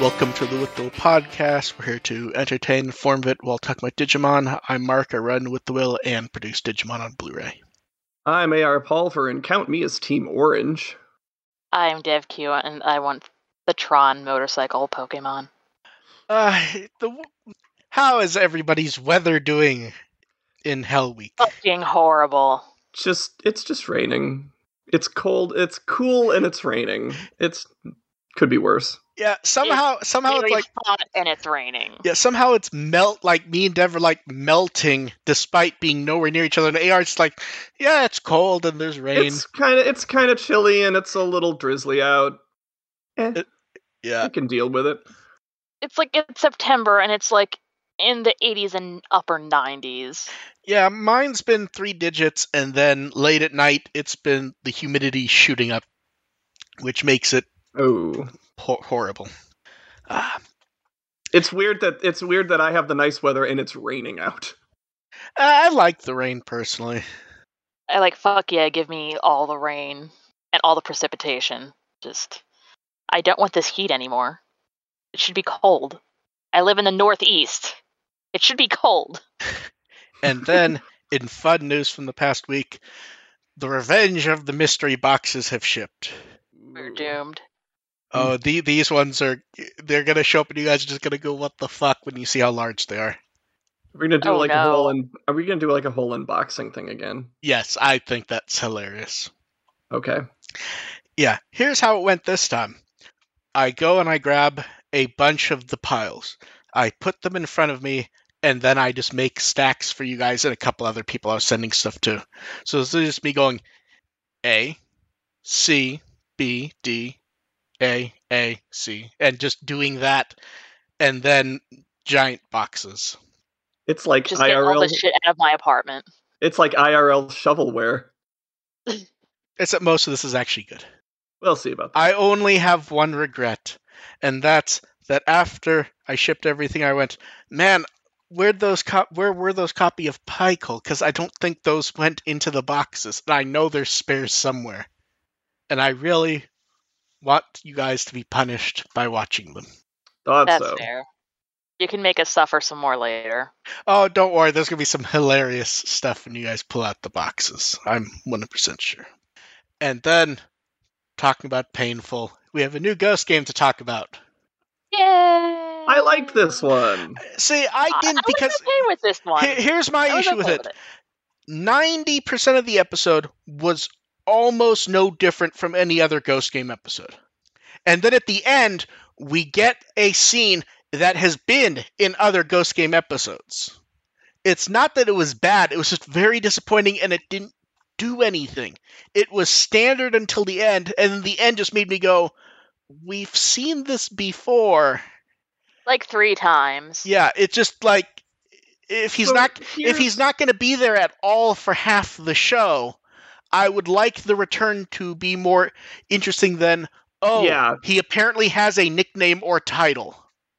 Welcome to the With the Will podcast. We're here to entertain, inform it while talking about Digimon. I'm Mark. I run With the Will and produce Digimon on Blu-ray. I'm AR Pulver, and count me as Team Orange. I'm Dev Q, and I want the Tron motorcycle Pokemon. Uh, the, how is everybody's weather doing in Hell Week? Fucking horrible. Just it's just raining. It's cold. It's cool, and it's raining. It's could be worse. Yeah, somehow, somehow it's like hot and it's raining. yeah, somehow it's melt like me and Dev are like melting despite being nowhere near each other. And AR's like, yeah, it's cold and there's rain. It's kind of it's kind of chilly, and it's a little drizzly out. Eh, It- yeah, I can deal with it. It's like it's September and it's like in the 80s and upper 90s. yeah. Mine's been three digits, and then late at night it's been the humidity shooting up, which makes it Oh, ho- horrible. Ah, it's weird that it's weird that I have the nice weather and it's raining out. I like the rain personally. I like fuck yeah, give me all the rain and all the precipitation. Just I don't want this heat anymore. It should be cold. I live in the northeast. It should be cold. And then, in fun news from the past week, the Revenge of the Mystery Boxes have shipped. We're doomed. Oh, hmm. the, these ones are, they're going to show up and you guys are just going to go, what the fuck, when you see how large they are. We're gonna do Oh, like a whole un- are we gonna do like a whole unboxing thing again? Yes, I think that's hilarious. Okay. Yeah, here's how it went this time. I go and I grab a bunch of the piles. I put them in front of me, and then I just make stacks for you guys and a couple other people I was sending stuff to. So this is just me going A, C, B, D, A, A, C, and just doing that, and then giant boxes. It's like Just get all IRL. the shit out of my apartment. It's like IRL shovelware. It's Except most of this is actually good. We'll see about that. I only have one regret, and that's that after I shipped everything, I went, man, where'd those co- where were those copy of Pykel? Because I don't think those went into the boxes, and I know there's spares somewhere, and I really want you guys to be punished by watching them. Thought That's so. fair. You can make us suffer some more later. Oh, don't worry, there's gonna be some hilarious stuff when you guys pull out the boxes. I'm 100% sure. And then, talking about painful, we have a new Ghost game to talk about. Yay! I liked this one. See, I I, didn't I because was okay with this one. Here- here's my I was issue with okay it. Ninety percent of the episode was almost no different from any other Ghost Game episode, and then at the end we get a scene that has been in other Ghost Game episodes. It's not that it was bad; it was just very disappointing, and it didn't do anything. It was standard until the end, and the end just made me go, "We've seen this before." Like three times. Yeah, it's just like if he's So not if he's not going to be there at all for half the show, I would like the return to be more interesting than oh, Yeah. he apparently has a nickname or title.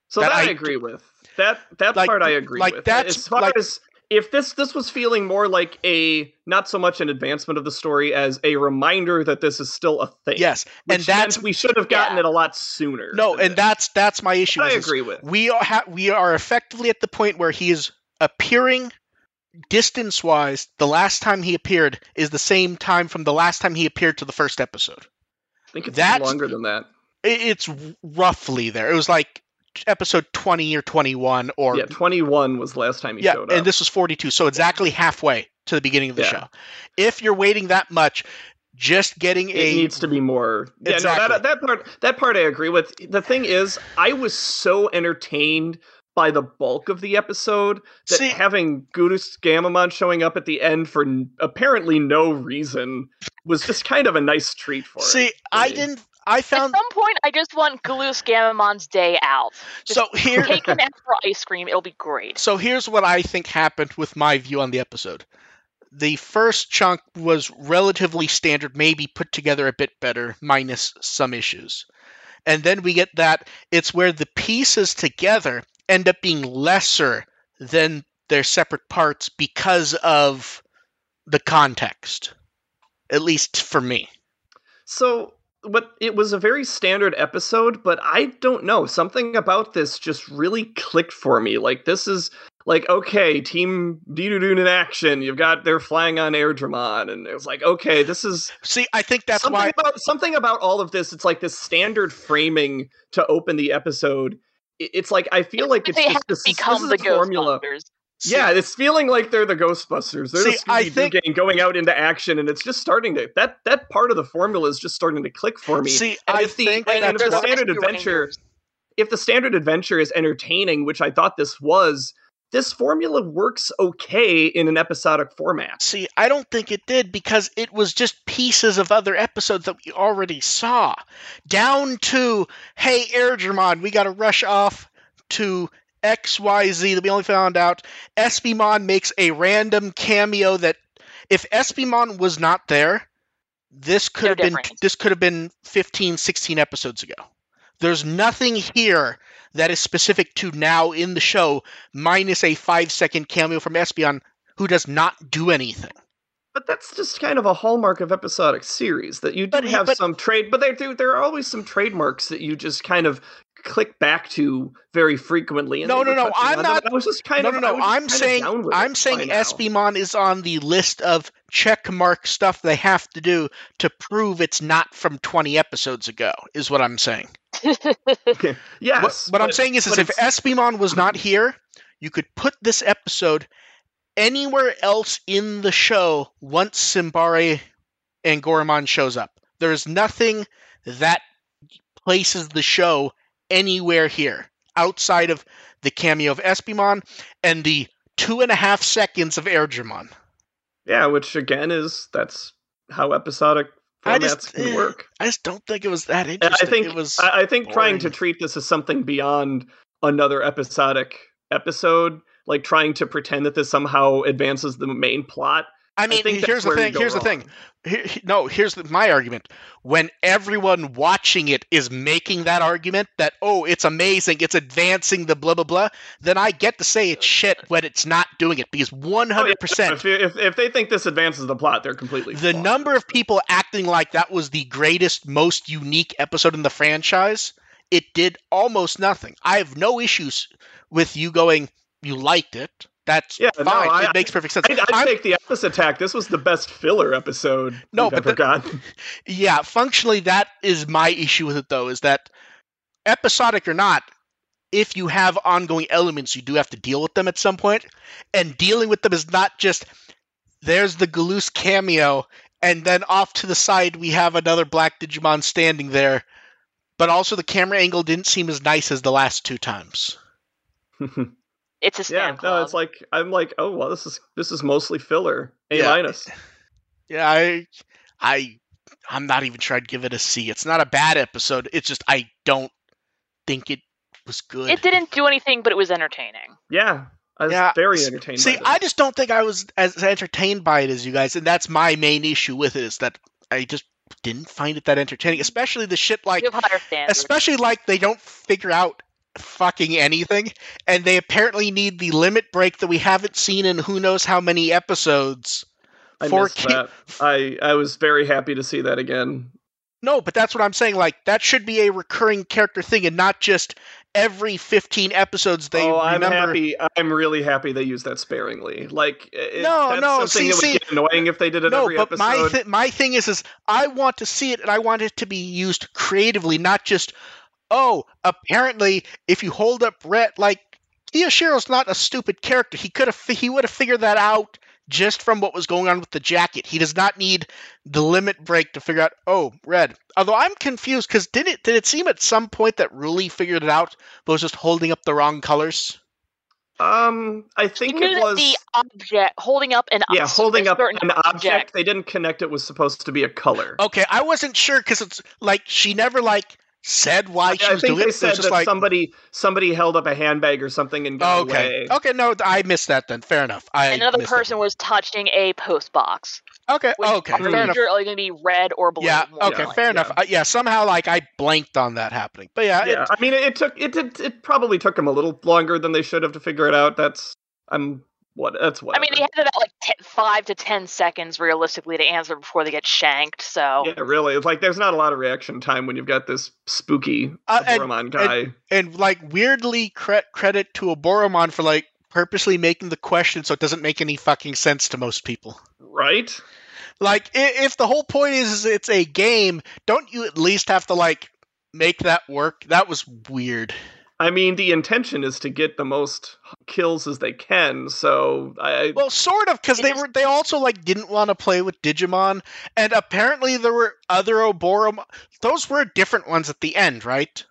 So that that, I, I- agree with. That that Like- part I agree like with. that's- as far like- as if this this was feeling more like a not so much an advancement of the story as a reminder that this is still a thing. Yes, and that's we should have gotten Yeah. it a lot sooner. no, and this. that's that's my issue. I agree with. We are ha- we are effectively at the point where he is appearing distance wise. The last time he appeared is the same time from the last time he appeared to the first episode. I think it's that's- longer than that. It's roughly there. It was like episode 20 or 21 or yeah, twenty one was the last time he yeah, showed up. and this was 42 so exactly halfway to the beginning of the Yeah. show if you're waiting that much just getting it a needs to be more. Yeah, no, that that part that part I agree with. The thing is, I was so entertained by the bulk of the episode that See- having Gurus Gammamon showing up at the end for n- apparently no reason was just kind of a nice treat for it. see i didn't i found At some point, I just want Galus Gammamon's day out. so here Take him out for ice cream. It'll be great. so here's what i think happened with my view on the episode the first chunk was relatively standard maybe put together a bit better minus some issues and then we get that it's where the pieces together end up being lesser than their separate parts because of the context at least for me So but it was a very standard episode, but I don't know. Something about this just really clicked for me. Like this is like okay, Team Didoodoo in action. You've got they're flying on Airdramon, and it was like okay, this is See, I think that's something why. about something about all of this. It's like this standard framing to open the episode. I- It's like I feel like it's they just have this, is- become this the is a formula. See, Yeah, it's feeling like they're the Ghostbusters. They're See, the I think- gang going out into action, and it's just starting to that that part of the formula is just starting to click for me. See, And I if the- think and that's if the standard adventure, if the standard adventure is entertaining, which I thought this was, this formula works okay in an episodic format. See, I don't think it did because it was just pieces of other episodes that we already saw. Down to, hey, Airdramon, we got to rush off to XYZ that we only found out. Espimon makes a random cameo that, if Espimon was not there, this could No have been this could have been 15 16 episodes ago there's nothing here that is specific to now in the show minus a five second cameo from espimon who does not do anything. But that's just kind of a hallmark of episodic series that you do But have but- some trade, but there there are always some trademarks that you just kind of click back to very frequently. And No, no, no, I'm on them, not- I was just kind no of no no i'm saying i'm saying by espimon is on the list of check mark stuff they have to do to prove it's not from 20 episodes ago is what i'm saying Okay. Yes, what, what i'm saying is, is if it's- espimon was not here you could put this episode anywhere else in the show once simbare and goramon shows up there's nothing that places the show anywhere here outside of the cameo of espimon and the two and a half seconds of airdramon yeah, which again is that's how episodic I formats just- can work. i just don't think it was that interesting I think it was I, I think trying to treat this as something beyond another episodic episode, like trying to pretend that this somehow advances the main plot. I mean, think here's the thing. Here's the wrong. thing. Here- no, here's the, my argument. When everyone watching it is making that argument that oh, it's amazing, it's advancing the blah blah blah, then I get to say it's shit when it's not doing it because 100 Oh, yeah, percent If, if if they think this advances the plot, they're completely the flawed. number of people acting like that was the greatest, most unique episode in the franchise, it did almost nothing. I have no issues with you going, you liked it. That's Yeah, no, fine. I- it makes perfect sense. I'd, I'd take the opposite attack. This was the best filler episode No, but ever the- gotten. yeah, functionally, that is my issue with it, though, is that episodic or not, if you have ongoing elements, you do have to deal with them at some point, and dealing with them is not just there's the Galoose cameo, and then off to the side we have another Black Digimon standing there, but also the camera angle didn't seem as nice as the last two times. It's a yeah, stand no, club. it's like I'm like, oh well, this is this is mostly filler. A Yeah. minus. Yeah, I, I, I'm not even sure I'd give it a C. It's not a bad episode. It's just I don't think it was good. it didn't do anything, but it was entertaining. Yeah, I was Yeah, very s- entertained. See, by I just don't think I was as entertained by it as you guys, and that's my main issue with it is that I just didn't find it that entertaining, especially the shit like, you have higher standards. especially like they don't figure out fucking anything, and they apparently need the limit break that we haven't seen in who knows how many episodes. I for ki- that. I I was very happy to see that again. No, but that's what I'm saying. Like that should be a recurring character thing, and not just every 15 episodes they oh, I'm remember. happy. I'm really happy they use that sparingly. Like, it, No, that's no, something see- that would see- get annoying if they did it no, every but episode. my th- my thing is is I want to see it and I want it to be used creatively, not just oh, apparently if you hold up Red like Kiyoshiro's not a stupid character. He could have he would have figured that out just from what was going on with the jacket. He does not need the limit break to figure out oh, Red. Although I'm confused cuz did it did it seem at some point that Ruli figured it out but was just holding up the wrong colors? um, I think knew it that was the object holding up an yeah, holding up certain an object. They didn't connect it was supposed to be a color. Okay, I wasn't sure cuz it's like she never like said why she I was think doing they it. so said just that like somebody somebody held up a handbag or something and got okay. away. Okay, no, I missed that then. Fair enough. I Another person one. was touching a post box. Okay, Which okay, I'm fair enough. sure are going to be red or blue. Yeah, okay, fair likely. enough. Uh, yeah, somehow like I blanked on that happening. But yeah, yeah, it, I mean, it, it took it did it probably took them a little longer than they should have to figure it out. That's I'm what that's what. I mean, they have about like t- five to ten seconds realistically to answer before they get shanked. So yeah, really. It's like there's not a lot of reaction time when you've got this spooky Uh, and- Boromon guy. and like weirdly cre- credit to Oboromon for like purposely making the question so it doesn't make any fucking sense to most people. right? Like i- if the whole point is, is it's a game, don't you at least have to like make that work? That was weird. I mean, the intention is to get the most kills as they can. So I Well, sort of, because they were they also like didn't want to play with Digimon, and apparently there were other Oboromon. Those were different ones at the end, right?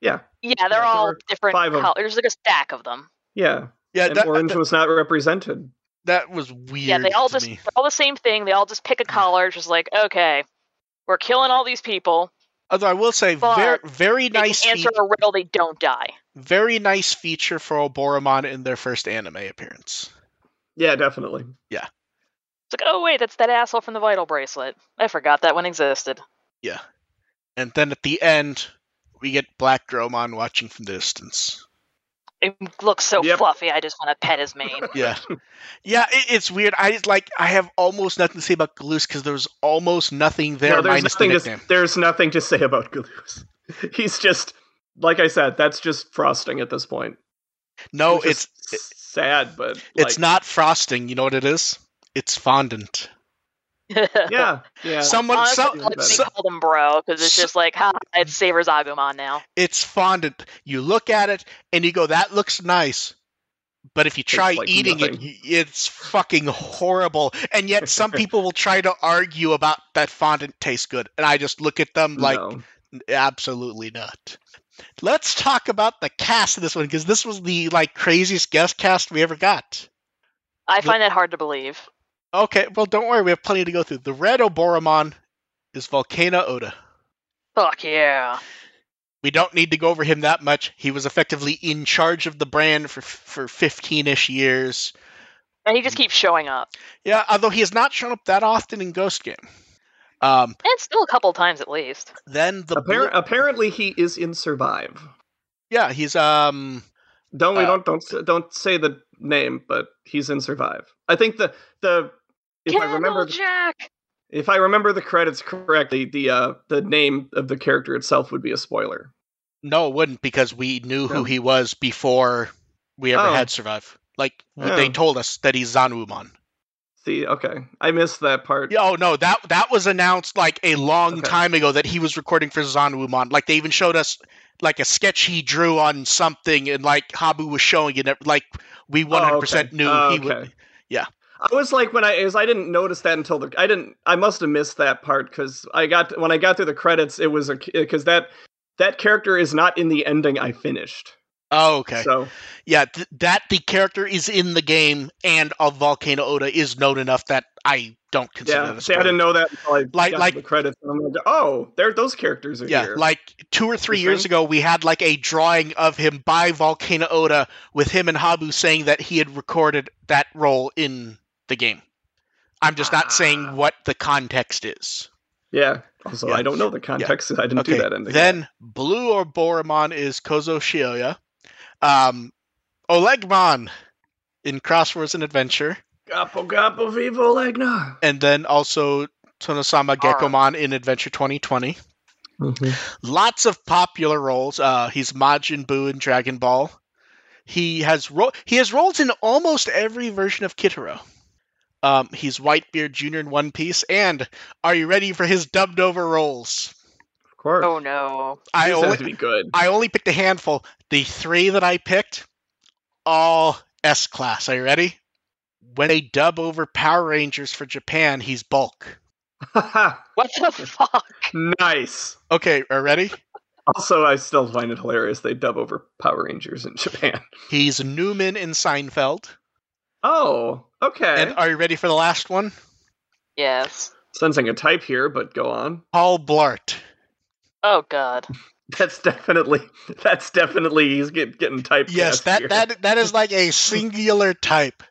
yeah yeah, they're there all different five of- colors. There's like a stack of them. yeah. Yeah, and that, orange that, was not represented. that was weird. Yeah, they all to just me. all the same thing. They all just pick a color, just like okay, we're killing all these people. Although I will say, But very very They nice, can answer fe- a riddle, they don't die. very nice feature for Oboromon in their first anime appearance. Yeah, definitely. Yeah. It's like, oh wait, that's that asshole from the Vital Bracelet. I forgot that one existed. Yeah, and then at the end, we get Black Gromon watching from the distance. It looks so Yep. fluffy. I just want to pet his mane. Yeah, yeah, it, it's weird. I like I have almost nothing to say about Galoose because there's almost nothing there no, there's minus the nothing nickname. to there's nothing to say about Galoose. He's just like I said. That's just frosting at this point. No, Which it's sad, but it's like, not frosting. You know what it is? It's fondant. Yeah, yeah. Someone, Honestly, some, I like so- being called him bro because it's so- just like, ha, it savors Agumon now. it's fondant. You look at it and you go, "That looks nice," but if you try like eating it, nothing. y- it's fucking horrible. And yet, some people will try to argue about that fondant tastes good, and I just look at them like, No. absolutely not. Let's talk about the cast of this one because this was the like craziest guest cast we ever got. I find that hard to believe. Okay, well, don't worry, we have plenty to go through. The red Oboromon is Volcano Oda. Fuck yeah. We don't need to go over him that much. He was effectively in charge of the brand for for 15ish years. And he just keeps showing up. Yeah, although he has not shown up that often in Ghost Game. Um, And still a couple times at least. then the Appar- blue- apparently he is in Survive. yeah, he's um Don't we Uh, don't don't don't say the name, but he's in Survive. I think the the if I remember the- Jack! if I remember the credits correctly, the uh the name of the character itself would be a spoiler. no, it wouldn't because we knew who he was before we ever Oh. had Survive. Like Oh. they told us that he's Zanwumon. See, okay, I missed that part. Oh no, that that was announced like a long Okay. time ago that he was recording for Zanwumon. Like they even showed us like a sketch he drew on something, and like Habu was showing it. Like we one hundred percent knew Oh, he would. yeah. I was like when I is I didn't notice that until the I didn't I must have missed that part because I got when I got through the credits it was a because that that character is not in the ending I finished. Oh, okay. So yeah, th- that the character is in the game, and of Volcano Oda is known enough that I don't consider yeah, that a see, I didn't know that until I Like- got like- the credits and I'm like, oh, there those characters are Yeah, here. like two or three years ago, we had like a drawing of him by Volcano Oda with him and Habu saying that he had recorded that role in the game. I'm just not Ah. saying what the context is. yeah. Also, Yeah. I don't know the context. I didn't Okay, do that ending. then Blue Oboromon is Kozo Shioya. Um, Olegmon in Xros Wars and Adventure. Gapo Gapo Vivo Legna. And then also Tonosama Gekomon in Adventure 2020. Lots of popular roles. Uh, he's Majin Buu in Dragon Ball. He has ro- he has roles in almost every version of Kitaro. Um, he's Whitebeard Jr. in One Piece. And are you ready for his dubbed over roles? Of course. Oh no. I These only, to be good. I only picked a handful. The three that I picked, all S class. Are you ready? When they dub over Power Rangers for Japan, he's Bulk. What the fuck? nice. Okay, are ready? Also, I still find it hilarious they dub over Power Rangers in Japan. He's Newman in Seinfeld. Oh, okay. And are you ready for the last one? Yes. Sensing a type here, but go on. Paul Blart. Oh god. That's definitely that's definitely he's get, getting typed. Yes, that, that that is like a singular type.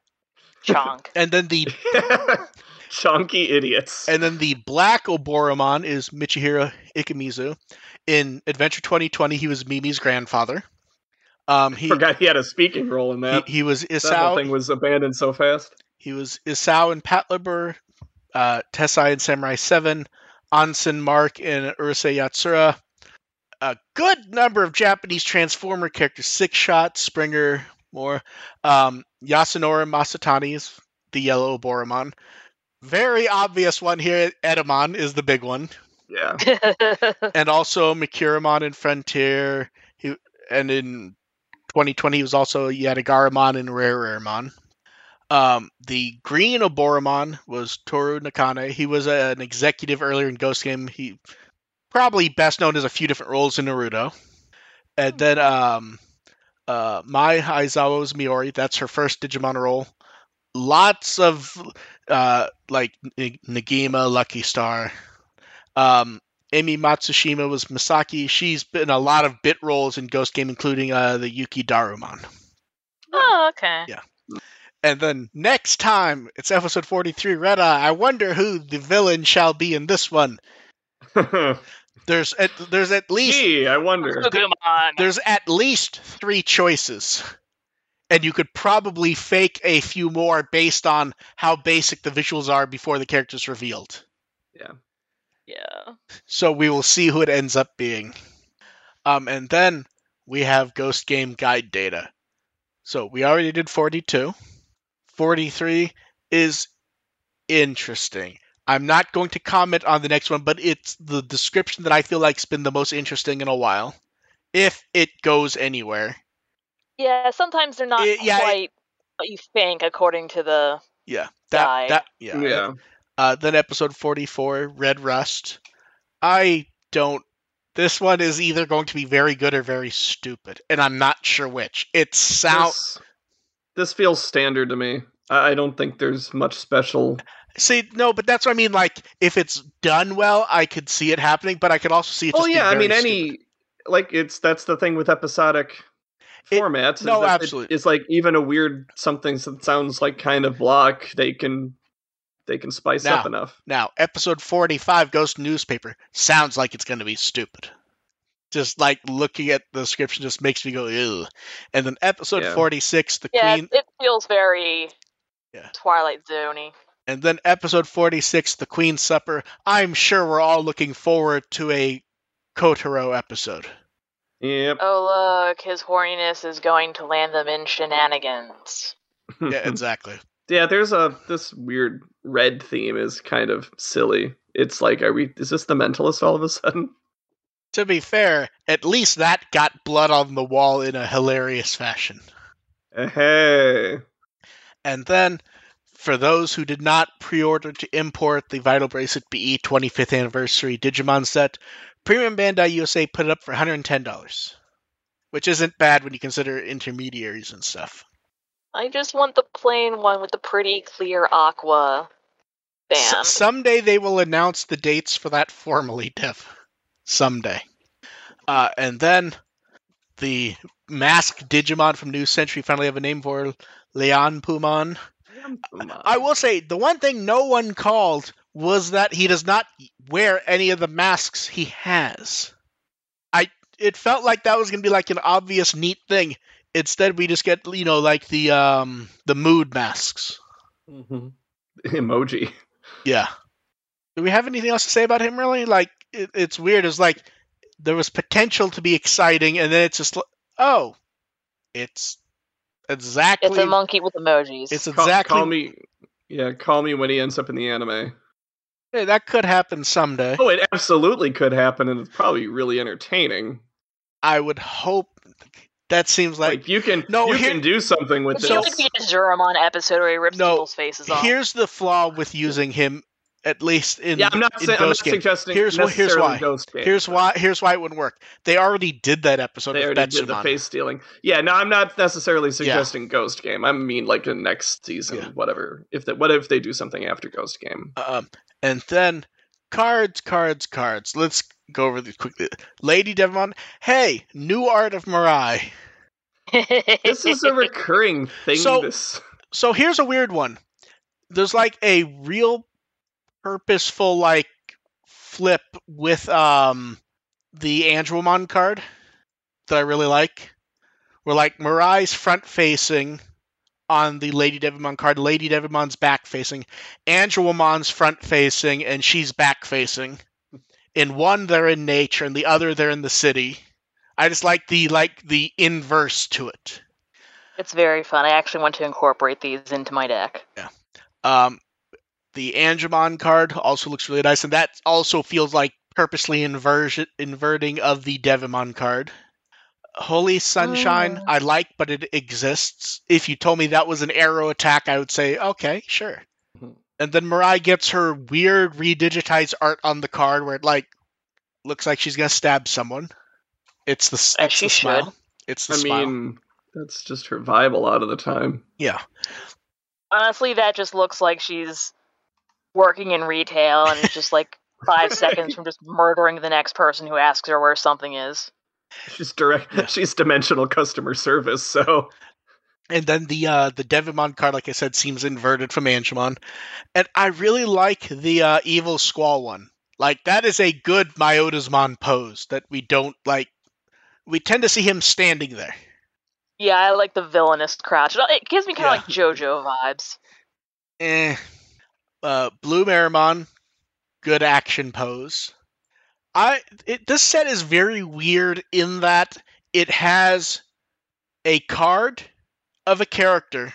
Chonk. And then the chunky idiots. and then the black Oboromon is Michihiro Ikemizu. In Adventure 2020, he was Mimi's grandfather. Um, he Forgot he had a speaking role in that. he was that thing Isao. was abandoned so fast. He was Isao in Patlabor, uh, Tessai in Samurai Seven, Anson Mark in Urusei Yatsura. A good number of Japanese Transformer characters: Six Shot, Springer, more. Um, Yasunori Masutani is the yellow Boromon. Very obvious one here. Etemon is the big one. Yeah. and also Mikiramon in Frontier. He and in 2020 was also Yatagaramon and Rare Raremon. Um, the green Oboromon was Toru Nakane. He was an executive earlier in Ghost Game. He probably best known as a few different roles in Naruto. And then um, uh, Mai Aizawa was Miori. That's her first Digimon role. Lots of uh, like Negima, Lucky Star. Um, Amy Matsushima was Misaki. She's been a lot of bit roles in Ghost Game, including uh, the Yuki Daruman. oh, okay. Yeah. And then next time, it's episode 43, Red Eye. I wonder who the villain shall be in this one. There's at, there's at least Gee, I wonder. Gugumon. there's at least three choices. And you could probably fake a few more based on how basic the visuals are before the character's revealed. Yeah. Yeah. So we will see who it ends up being. Um, and then we have Ghost Game Guide data. So we already did 42. 43 is interesting. I'm not going to comment on the next one, but it's the description that I feel like's been the most interesting in a while. If it goes anywhere. Yeah, sometimes they're not It- yeah, it- quite what you think according to the Yeah. That Guide. that yeah. Yeah. Uh, then episode 44, Red Rust. I don't. This one is either going to be very good or very stupid, and I'm not sure which. It sounds. This, this feels standard to me. I don't think there's much special. See, no, but that's what I mean. Like, if it's done well, I could see it happening, but I could also see it. Oh yeah, I mean stupid. any like it's that's the thing with episodic It- formats. no, it- absolutely. it's like even a weird something that sounds like kind of block. They can they can spice up enough. Now, episode 45, Ghost Newspaper, sounds like it's going to be stupid. Just like looking at the description just makes me go, ew. And then episode Yeah. 46, The yeah. Queen. It feels very Yeah. Twilight Zoney. And then episode 46, The Queen's Supper. I'm sure we're all looking forward to a Kotaro episode. Yep. Oh look, his horniness is going to land them in shenanigans. Yeah, exactly. Yeah, there's a this weird red theme is kind of silly. It's like, are we? Is this the Mentalist all of a sudden? to be fair, at least that got blood on the wall in a hilarious fashion. Eh, Hey, And then, for those who did not pre order to import the Vital Bracelet BE 25th Anniversary Digimon set, Premium Bandai USA put it up for $110, which isn't bad when you consider intermediaries and stuff. I just want the plain one with the pretty clear aqua S- band. someday they will announce the dates for that formally, Dev. Someday. Uh, and then the masked Digimon from New Century finally have a name for Leon Pumon. I will say the one thing no one called was that he does not wear any of the masks he has. I it felt like that was gonna be like an obvious neat thing. Instead, we just get you know like the um the mood masks. Mhm. emoji. Yeah. Do we have anything else to say about him? Really? Like it, it's weird. It's like there was potential to be exciting, and then it's just like, oh, it's exactly It's a monkey with emojis. it's Call- exactly Call, me. Yeah, call me when he ends up in the anime. Hey, that could happen someday. Oh, it absolutely could happen, and it's probably really entertaining. I would hope. That seems Like, like you can, No, you here- can do something with It this. feels like the Azuromon episode where he rips No, people's faces off. here's the flaw with using him, at least in yeah, I'm not, in saying, I'm not Ghost Game. suggesting Here's wh- here's why. Ghost Game, Here's but why. Here's why it wouldn't work. They already did that episode They with already did the face stealing. Yeah, no, I'm not necessarily suggesting Ghost Game. I mean, like in next season, Yeah. whatever. If they, what if they do something after Ghost Game? Um, and then cards, cards, cards. Let's go over these quickly. Lady Devimon. Hey, new art of Mirai. This is a recurring thing. So- this So here's a weird one. There's like a real purposeful like flip with um the Andromon card that I really like. where like Mirai's front facing on the Lady Devimon card, Lady Devimon's back facing, Angelomon's front facing, and she's back facing. In one, they're in nature, and the other, they're in the city. I just like the like the inverse to it. It's very fun. I actually want to incorporate these into my deck. Yeah. Um, the Angemon card also looks really nice, and that also feels like purposely inversion inverting of the Devimon card. Holy Sunshine, Mm. I like, but it exists. If you told me that was an arrow attack, I would say, okay, sure. And then Mirai gets her weird redigitized art on the card where it like looks like she's gonna stab someone. It's the, s- As it's she the smile. should. It's the I smile. mean, that's just her vibe a lot of the time. yeah. Honestly, that just looks like she's working in retail and it's just like five seconds from just murdering the next person who asks her where something is. She's direct. She's dimensional customer service. So And then the uh, the Devimon card, like I said, seems inverted from Angemon. And I really like the uh, Evil Squall one. Like that is a good Myotismon pose that we don't like. We tend to see him standing there. Yeah, I like the villainous crouch. It- gives me kind of Yeah. like JoJo vibes. Eh. Uh, Blue Meramon, good action pose. I it, this set is very weird in that it has a card of a character,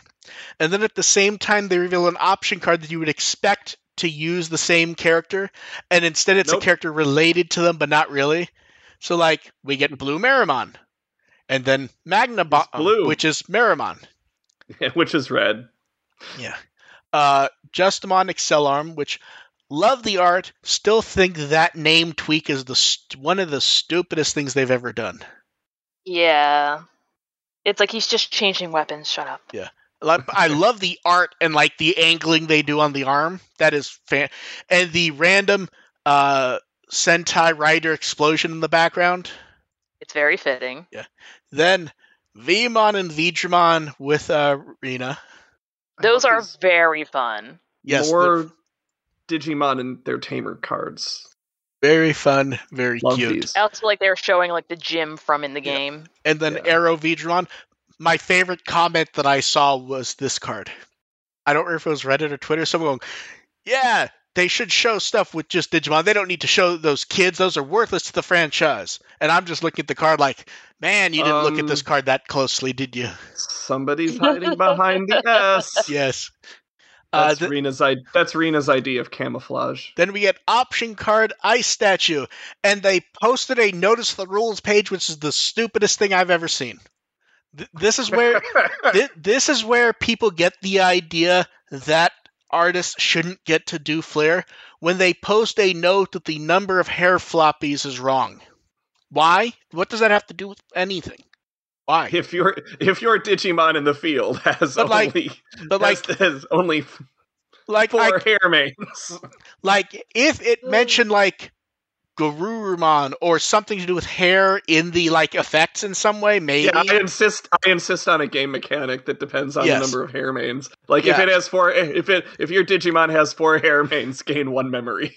and then at the same time they reveal an option card that you would expect to use the same character, and instead it's Nope. a character related to them but not really. So like we get Blue Meramon, and then Magna Bomb, blue. which is Meramon. which is red. Yeah. Uh, Justimon Excelarm, which love the art, still think that name tweak is the st- one of the stupidest things they've ever done. Yeah. It's like he's just changing weapons. Shut up. Yeah. I love the art and like the angling they do on the arm. That is fan. And the random uh, Sentai Rider explosion in the background. It's very fitting. Yeah. Then Veemon and Veedramon with uh, Rena. Those are very fun. Yes, more Digimon and their tamer cards. Very fun, very Love cute. these. I also like they were showing like the gym from in the Yeah. game. and then Yeah. Arrow Vidron. My favorite comment that I saw was this card. I don't remember if it was Reddit or Twitter. Someone going, "Yeah, they should show stuff with just Digimon. They don't need to show those kids. Those are worthless to the franchise." And I'm just looking at the card like, "Man, you didn't look at this Um, card that closely, did you?" Somebody's hiding behind the S. Yes. Uh, That's th- Rena's I- That's Rena's idea of camouflage. then we get option card ice statue, and they posted a notice the rules page, which is the stupidest thing I've ever seen. Th- this is where Thi- this is where people get the idea that artists shouldn't get to do flair when they post a note that the number of hair floppies is wrong. Why? What does that have to do with anything? Why? if your if your Digimon in the field has But, like- only But like, has, has only like, four I, hair manes. like, if it mm. mentioned like Garurumon or something to do with hair in the like effects in some way, maybe. Yeah, I insist. I insist on a game mechanic that depends on Yes. the number of hair manes. Like if it has four, if it if your Digimon has four hair manes, gain one memory.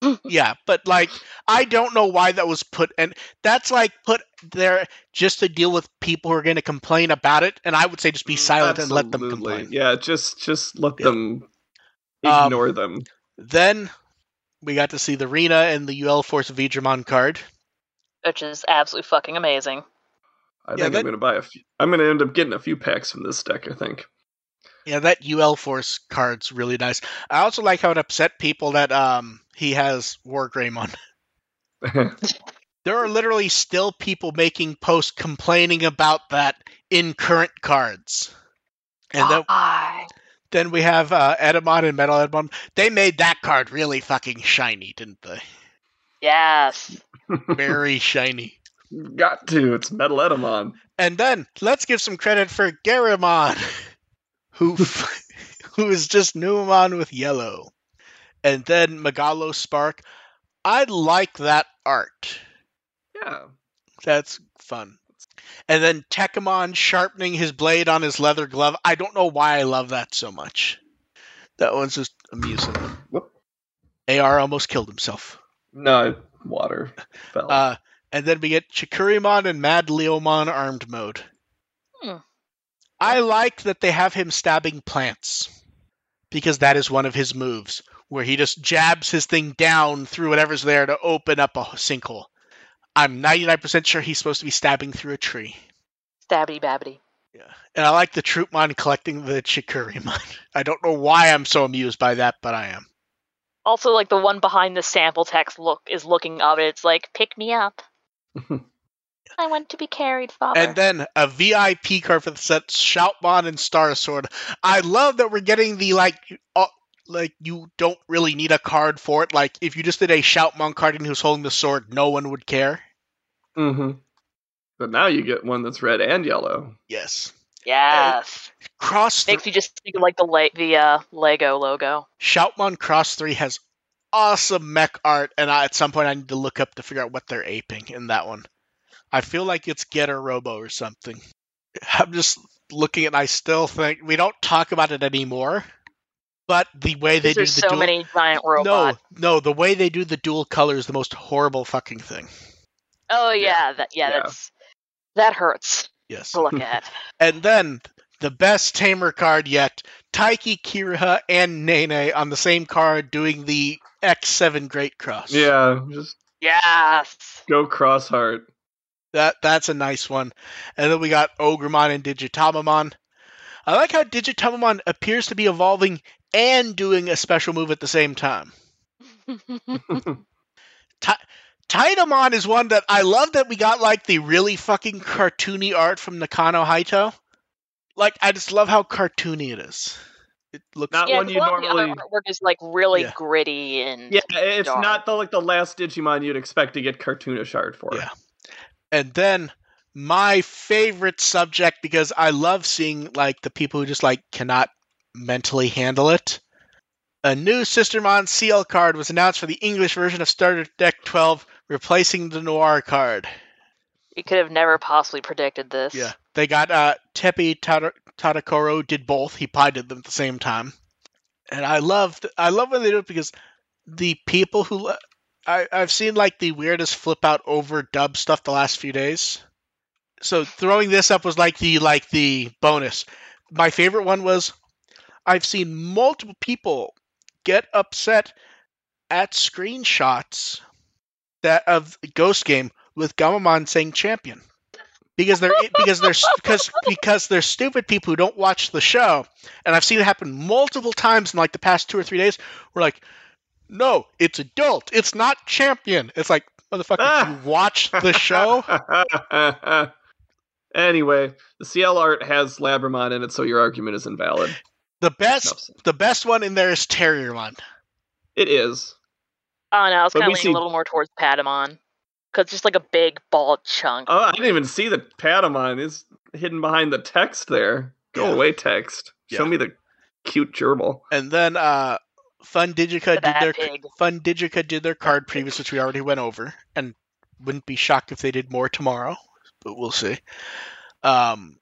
Yeah, but like I don't know why that was put and that's like put there just to deal with people who are going to complain about it and I would say just be silent and let them Mm, complain. Yeah, just just let Yeah. them Um, ignore them. Then we got to see the Rena and the UL Force Veedramon card. which is absolutely fucking amazing. I yeah, think that- I'm gonna buy a. Few, I'm gonna end up getting a few packs from this deck. I think. Yeah, that UL Force card's really nice. I also like how it upset people that um he has War Greymon. There are literally still people making posts complaining about that in current cards. And then Why? Then we have uh, Etemon and Metal Etemon. They made that card really fucking shiny, didn't they? Yes. Very shiny. Got to. It's Metal Etemon. And then let's give some credit for Garamon, who who is just Numamon with yellow. And then Megalo Spark. I like that art. Yeah. That's fun. And then Tekkamon sharpening his blade on his leather glove. I don't know why I love that so much. That one's just amusing. Whoop. AR almost killed himself. No, water fell. Uh, and then we get Chikurimon and Mad Leomon armed mode. Hmm. I like that they have him stabbing plants because that is one of his moves, where he just jabs his thing down through whatever's there to open up a sinkhole. I'm 99% sure he's supposed to be stabbing through a tree. Stabby babbity. Yeah. And I like the Troopmon collecting the Chikurimon. I don't know why I'm so amused by that, but I am. Also, like the one behind the sample text look is looking up. It's like, pick me up. I want to be carried, father. And then a VIP card for the set Shoutmon and Star Sword. I love that we're getting the like uh, like you don't really need a card for it. Like if you just did a Shoutmon card and who's holding the sword, no one would care. Mm-hmm. But now you get one that's red and yellow. Yes. yes, Cross th- makes you just think of like the le- the uh, Lego logo. Shoutmon Cross 3 has awesome mech art, and I, at some point I need to look up to figure out what they're aping in that one. I feel like it's Getter Robo or something. I'm just looking and I still think we don't talk about it anymore. But the way they do the so dual many giant robots. No, no, the way they do the dual color is the most horrible fucking thing. Oh yeah, that yeah, Yeah. that's that hurts Yes. to look at. And then the best tamer card yet, Taiki Kiriha and Nene on the same card doing the X7 Great Cross. Yeah, just yes. go Xros Heart. That that's a nice one. And then we got Ogremon and Digitamamon. I like how Digitamamon appears to be evolving and doing a special move at the same time. Titamon is one that I love that we got like the really fucking cartoony art from Nakano Haito. Like I just love how cartoony it is. It looks Not yeah, one 'cause you a lot of the normally- artwork is like really Yeah. gritty and Yeah, it's dark. not the like the last Digimon you'd expect to get cartoonish art for. Yeah. And then my favorite subject because I love seeing like the people who just like cannot mentally handle it. A new Sistermon CL card was announced for the English version of Starter Deck 12, replacing the Noir card. You could have never possibly predicted this. Yeah, they got uh, Tepi Tada- Tadakoro did both. He probably them at the same time, and I love I love when they do it because the people who I I've seen like the weirdest flip out over dub stuff the last few days. So throwing this up was like the like the bonus. My favorite one was I've seen multiple people get upset at screenshots that of Ghost Game with Gammamon saying champion because they're because they're because because they're stupid people who don't watch the show, and I've seen it happen multiple times in like the past two or three days. We're like, no, it's adult, it's not champion. It's like motherfucker, you ah. watch the show. anyway, the CL art has Labramon in it, so your argument is invalid. The best Enough the best one in there is Terriermon. It is. Oh no, I was kind of leaning see- a little more towards Patamon because it's just like a big bald chunk. Oh, I didn't even see the Patamon is hidden behind the text there. Go Yeah. away, text. Show me the cute gerbil. And then uh Fun Digica did their pig. Fun Digica did their card previous, which we already went over, and wouldn't be shocked if they did more tomorrow, but we'll see. Um,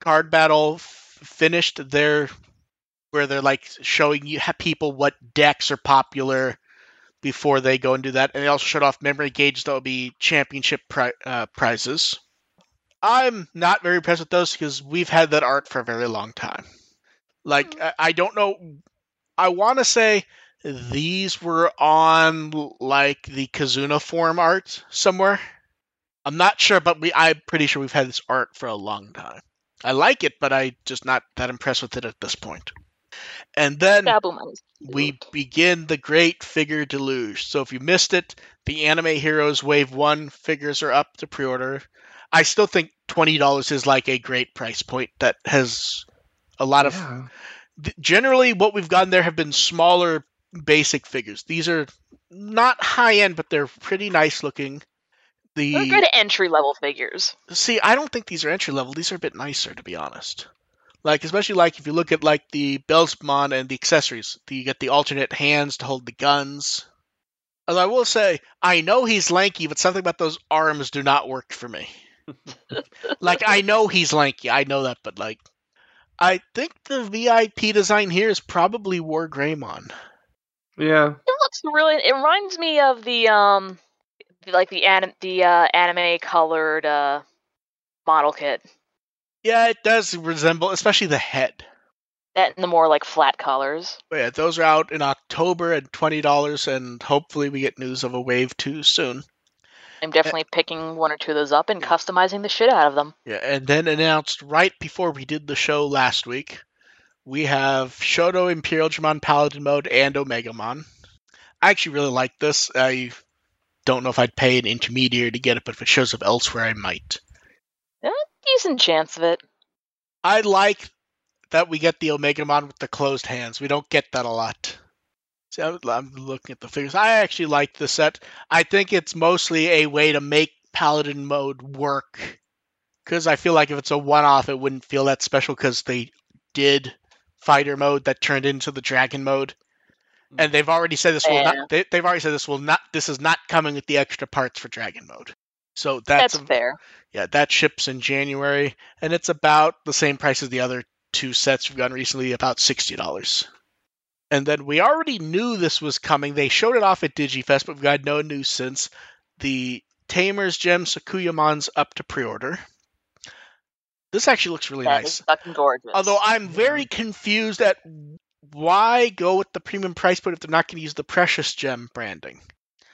card battle f- finished their where they're like showing you people what decks are popular before they go and do that, and they also showed off memory gauge that will be championship pri- uh, prizes. I'm not very impressed with those because we've had that art for a very long time. Like I, I don't know I want to say these were on like the Kazuna form art somewhere. I'm not sure, but we I'm pretty sure we've had this art for a long time. I like it, but I'm just not that impressed with it at this point. And then we begin the great figure deluge. So if you missed it, the Anime Heroes Wave 1 figures are up to pre-order. I still think $20 is like a great price point that has a lot of Yeah. generally what we've gotten there have been smaller basic figures. These are not high end, but they're pretty nice looking. They're The good entry level figures. see, I don't think these are entry level. These are a bit nicer, to be honest. Like especially like if you look at like the Beelzemon and the accessories, you get the alternate hands to hold the guns. Although I will say, I know he's lanky, but something about those arms do not work for me. like I know he's lanky, I know that, but like I think the VIP design here is probably War Greymon. Yeah. It looks really. It reminds me of the um, like the anim- the uh, anime colored uh model kit. Yeah, it does resemble, especially the head. That and the more like flat collars. But yeah, those are out in October at twenty dollars, and hopefully we get news of a wave two soon. I'm definitely picking one or two of those up and customizing the shit out of them. Yeah, and then announced right before we did the show last week, we have Shoto Imperial Dramon Paladin mode and Omegamon. I actually really like this. I don't know if I'd pay an intermediary to get it, but if it shows up elsewhere, I might. Decent chance of it. I like that we get the Omegamon with the closed hands. We don't get that a lot. See, I'm I'm looking at the figures. I actually like the set. I think it's mostly a way to make Paladin mode work. Because I feel like if it's a one off, it wouldn't feel that special because they did fighter mode that turned into the dragon mode. And mm-hmm. they've already said this will Yeah. not. They, they've already said this will not. This is not coming with the extra parts for dragon mode. So that's, That's a- fair. yeah, that ships in January, and it's about the same price as the other two sets we've gotten recently, about sixty dollars. And then we already knew this was coming. They showed it off at DigiFest, but we've got no news since. The Tamer's Gem Sakuyamon's up to pre-order. This actually looks really That nice. fucking gorgeous. Although I'm very confused at why go with the premium price point if they're not going to use the Precious Gem branding.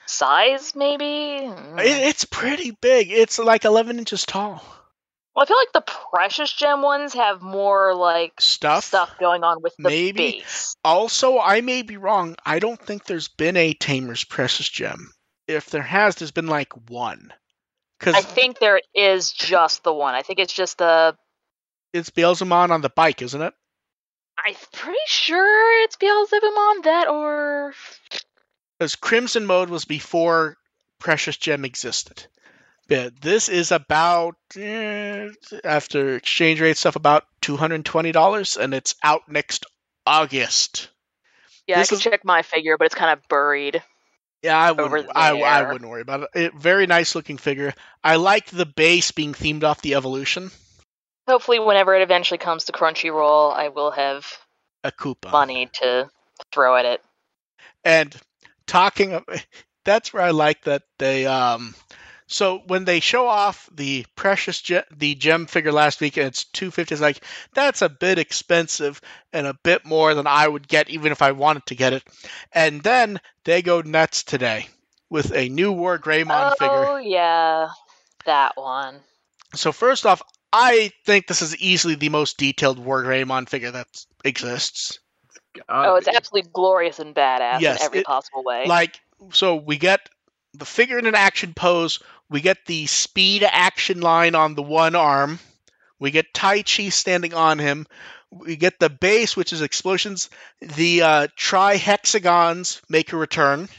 Size maybe. Mm. It, it's pretty big. It's like 11 inches tall. Well, I feel like the precious gem ones have more like Stuff. stuff going on with the Maybe. base. Also, I may be wrong. I don't think there's been a Tamer's Precious Gem. If there has, there's been like one. Cause I think there is just the one. I think it's just the. it's Beelzemon on the bike, isn't it? I'm pretty sure it's Beelzebub that or Because Crimson Mode was before Precious Gem existed. But this is about, eh, after exchange rate stuff, about $220, and it's out next August. yeah. This I can is- check my figure, but it's kind of buried. Yeah, I Over wouldn't. I, I wouldn't worry about it. it. Very nice looking figure. I like the base being themed off the evolution. Hopefully, whenever it eventually comes to Crunchyroll, I will have A Koopa. money to throw at it. And talking, of, that's where I like that they. Um, so when they show off the precious ge- the gem figure last week, and it's two fifty, it's like that's a bit expensive and a bit more than I would get even if I wanted to get it. And then they go nuts today with a new War Greymon figure. oh yeah, that one. So first off, I think this is easily the most detailed War Greymon figure that exists. Oh, it's absolutely glorious and badass Yes, in every it- possible way. Like, so we get the figure in an action pose. We get the speed action line on the one arm. We get Taichi standing on him. We get the base, which is explosions. The uh, trihexagons make a return.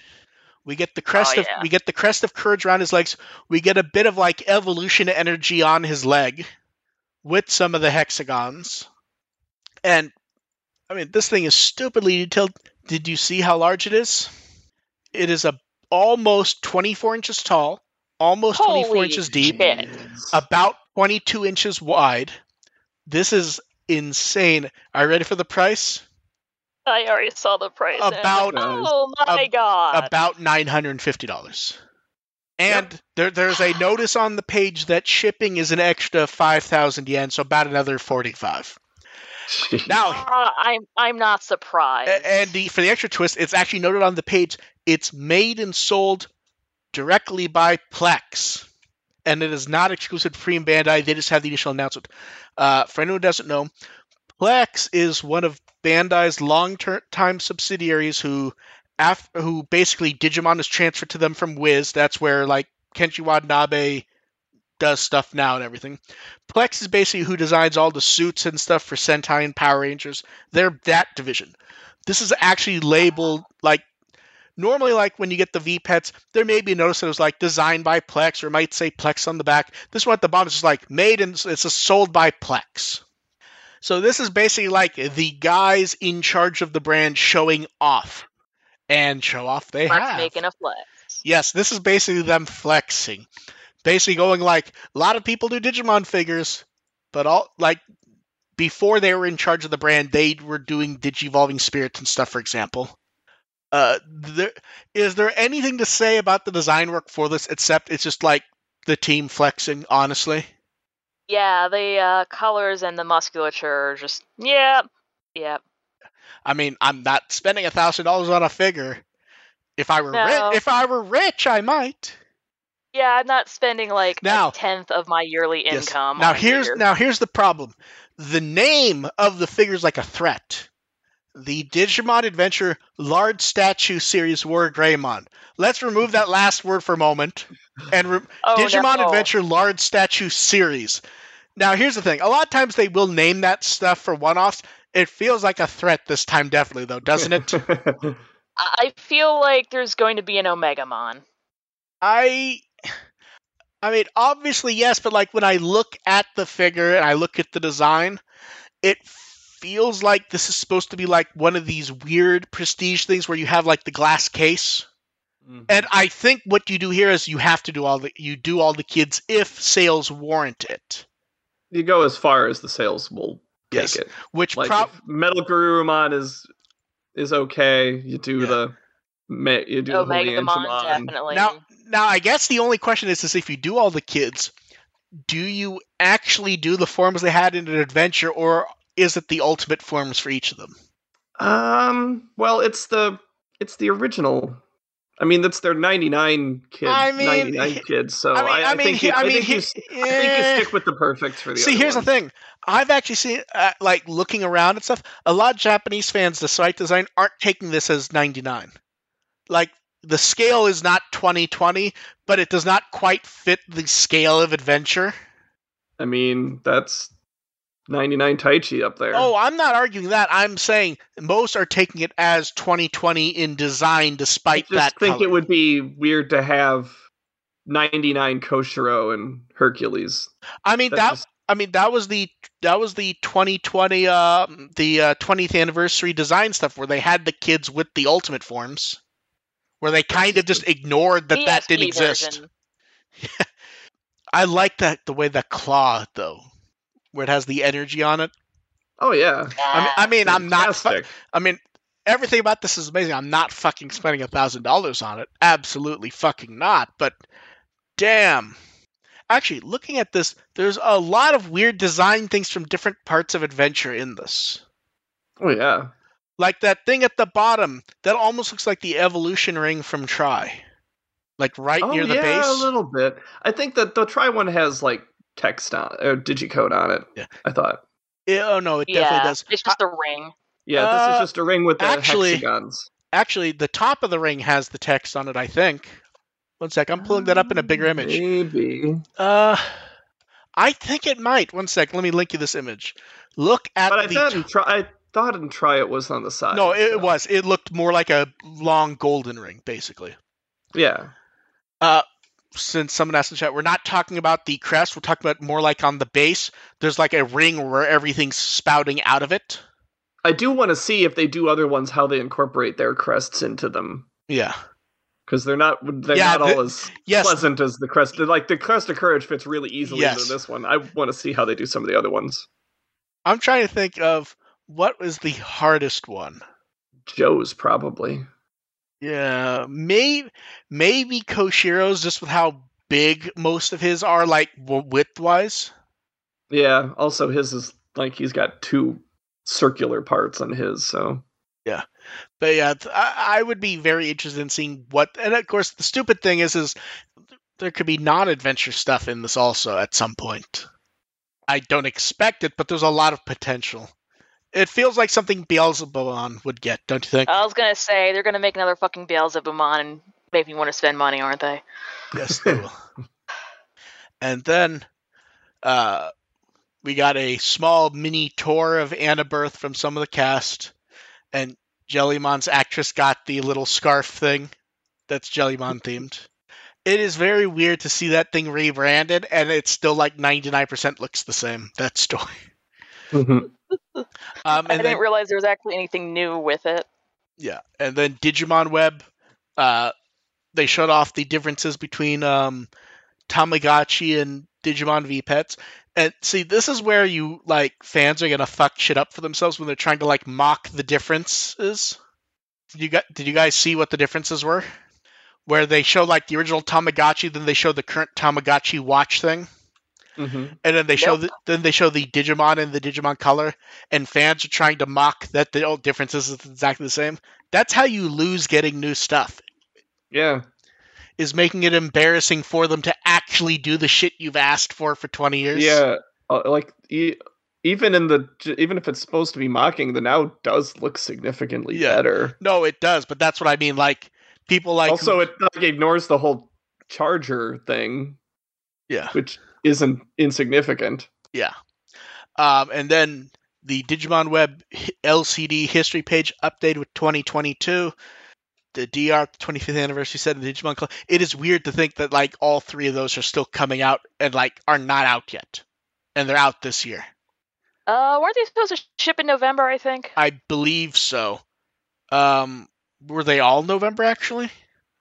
We get the crest Oh, of yeah. we get the crest of courage around his legs. We get a bit of like evolution energy on his leg with some of the hexagons. And I mean, this thing is stupidly detailed. Did you see how large it is? It is a almost 24 inches tall, almost 24 inches deep, shit. about 22 inches wide. This is insane. Are you ready for the price? I already saw the price. and like, About- oh my ab- god! About $950. And there, there's a notice on the page that shipping is an extra 5,000 yen, so about another 45. Now, Ah, I'm I'm not surprised. And the, for the extra twist, it's actually noted on the page. It's made and sold directly by Plex, and it is not exclusive to Premium Bandai. They just have the initial announcement. Uh, for anyone who doesn't know, Plex is one of Bandai's long-time subsidiaries who, af- who basically Digimon is transferred to them from Wiz. That's where like Kenji Watanabe does stuff now and everything. Plex is basically who designs all the suits and stuff for Sentai and Power Rangers. They're that division. This is actually labeled like normally like when you get the V pets, there may be a notice that it was like designed by Plex or might say Plex on the back. This one at the bottom is just like made and it's a sold by Plex. So this is basically like the guys in charge of the brand showing off. And show off they Mark's have. making a flex. Yes, this is basically them flexing. Basically going like a lot of people do Digimon figures, but all like before they were in charge of the brand, they were doing Digivolving Spirits and stuff, for example. Uh, there, is there anything to say about the design work for this except it's just like the team flexing? Honestly, Yeah, the uh, colors and the musculature are just yeah, yeah. I mean, I'm not spending a thousand dollars on a figure. If I were No. rich, if I were rich, I might. Yeah, I'm not spending like Now- a tenth of my yearly Yes. income. Now on here's figure. now here's the problem. The name of the figure is like a threat. The Digimon Adventure Large Statue Series War Greymon. Let's remove that last word for a moment and re- oh, Digimon no. Adventure Large Statue Series. Now, here's the thing. A lot of times they will name that stuff for one offs. It feels like a threat this time, definitely, though, doesn't it? I I feel like there's going to be an Omegamon. I. I mean, obviously, yes, but like when I look at the figure and I look at the design, it feels like this is supposed to be like one of these weird prestige things where you have like the glass case. Mm-hmm. And I think what you do here is you have to do all the you do all the kids if sales warrant it. you go as far as the sales will take Yes. it. Which Like prob if Metal Garurumon is is okay. You do Yeah. the ma- you do oh, the Holy Omegamon, Angemon. definitely. Now, now I guess the only question is, is if you do all the kids, do you actually do the forms they had in an adventure, or is it the ultimate forms for each of them? Um. Well, it's the it's the original. I mean, that's their ninety nine kids. I mean, ninety nine kids. So I mean, I, I, mean, think you, I mean, think he- you, I think you eh. stick with the perfect for the. See, here's the thing. I've actually seen, uh, like, looking around and stuff. A lot of Japanese fans, despite design, aren't taking this as 99. Like, the scale is not 2020, but it does not quite fit the scale of adventure. I mean, that's ninety nine Taichi up there. Oh, I'm not arguing that. I'm saying most are taking it as 2020 in design, I despite just that. I just think color. it would be weird to have ninety nine Koshiro and Hercules. I mean That's that. just- I mean that was the that was the 2020 uh the uh, 20th anniversary design stuff where they had the kids with the ultimate forms, where they kind of just ignored that that didn't exist. I like that the way the claw though, where it has the energy on it. Oh yeah, I mean, I mean I'm not. Fu- I mean, everything about this is amazing. I'm not fucking spending a thousand dollars on it. Absolutely fucking not. But damn. Actually, looking at this, there's a lot of weird design things from different parts of adventure in this. Oh yeah. Like that thing at the bottom that almost looks like the evolution ring from Try. Like right oh near the yeah, base. a little bit. I think that the Try one has like text on or digicode on it. Yeah. I thought. Yeah, oh no, it Yeah, definitely does. it's just a ring. Yeah, this Uh, is just a ring with the actually- hexagons. Actually, the top of the ring has the text on it, I think. One sec, I'm pulling that up in a bigger image. Maybe. Uh, I think it might. One sec. Let me link you this image. Look at But I the. thought in try I thought and try it was on the side. no, it so- was. It looked more like a long golden ring, basically. Yeah. Uh, since someone asked in chat, we're not talking about the crest. We're talking about more like on the base. There's like a ring where everything's spouting out of it. I do want to see if they do other ones how they incorporate their crests into them. Yeah. Because they're not they're Yeah, not the- all as Yes. pleasant as the crest. Like the crest of courage fits really easily Yes. into this one. I want to see how they do some of the other ones. I'm trying to think of what was the hardest one. Joe's probably. Yeah, maybe maybe Koshiro's just with how big most of his are, like width wise. Yeah. Also, his is like he's got two circular parts on his. So yeah. But yeah, I, I would be very interested in seeing what. And of course, the stupid thing is, is there could be non-adventure stuff in this also at some point. I don't expect it, but there's a lot of potential. It feels like something Beelzebumon would get, don't you think? I was gonna say they're gonna make another fucking Beelzebumon and make me want to spend money, aren't they? yes, they will. And then, uh, we got a small mini tour of Anna Birth from some of the cast, and Jellymon's actress got the little scarf thing that's Jellymon themed. It is very weird to see that thing rebranded, and it's still like 99% looks the same. That story. Um, I didn't then, realize there was actually anything new with it. yeah, and then Digimon Web, uh, they shut off the differences between um, Tamagotchi and Digimon V Pets. And see, this is where you like fans are gonna fuck shit up for themselves when they're trying to like mock the differences. Did you got? Did you guys see what the differences were? Where they show like the original Tamagotchi, then they show the current Tamagotchi watch thing. Hmm and then they show Nope. the, then they show the Digimon and the Digimon color, and fans are trying to mock that the old differences is exactly the same. That's how you lose getting new stuff. Yeah. Is making it embarrassing for them to actually do the shit you've asked for for twenty years. Yeah. Uh, like e- even in the even if it's supposed to be mocking, the now does look significantly Yeah. better. No, it does, but that's what I mean. Like people like also, it like, ignores the whole charger thing, yeah, which isn't insignificant. yeah. Um, and then the Digimon Web LCD history page updated with 2022. The DR 25th anniversary set of the Digimon Club. It is weird to think that like all three of those are still coming out and like are not out yet, and they're out this year. Uh, weren't they supposed to ship in November? I think. I believe so. Um, were they all November actually?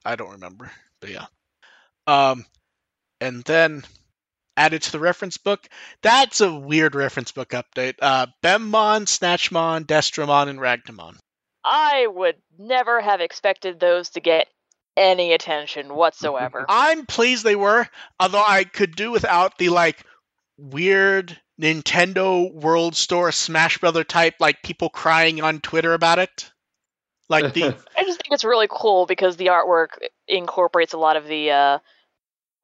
I don't remember, but yeah. Um, and then added to the reference book. That's a weird reference book update. Uh, Bemmon, Snatchmon, Destromon, and Ragnamon. I would never have expected those to get any attention whatsoever. I'm pleased they were, although I could do without the like weird Nintendo World Store Smash Brother type like people crying on Twitter about it. Like the I just think it's really cool because the artwork incorporates a lot of the uh,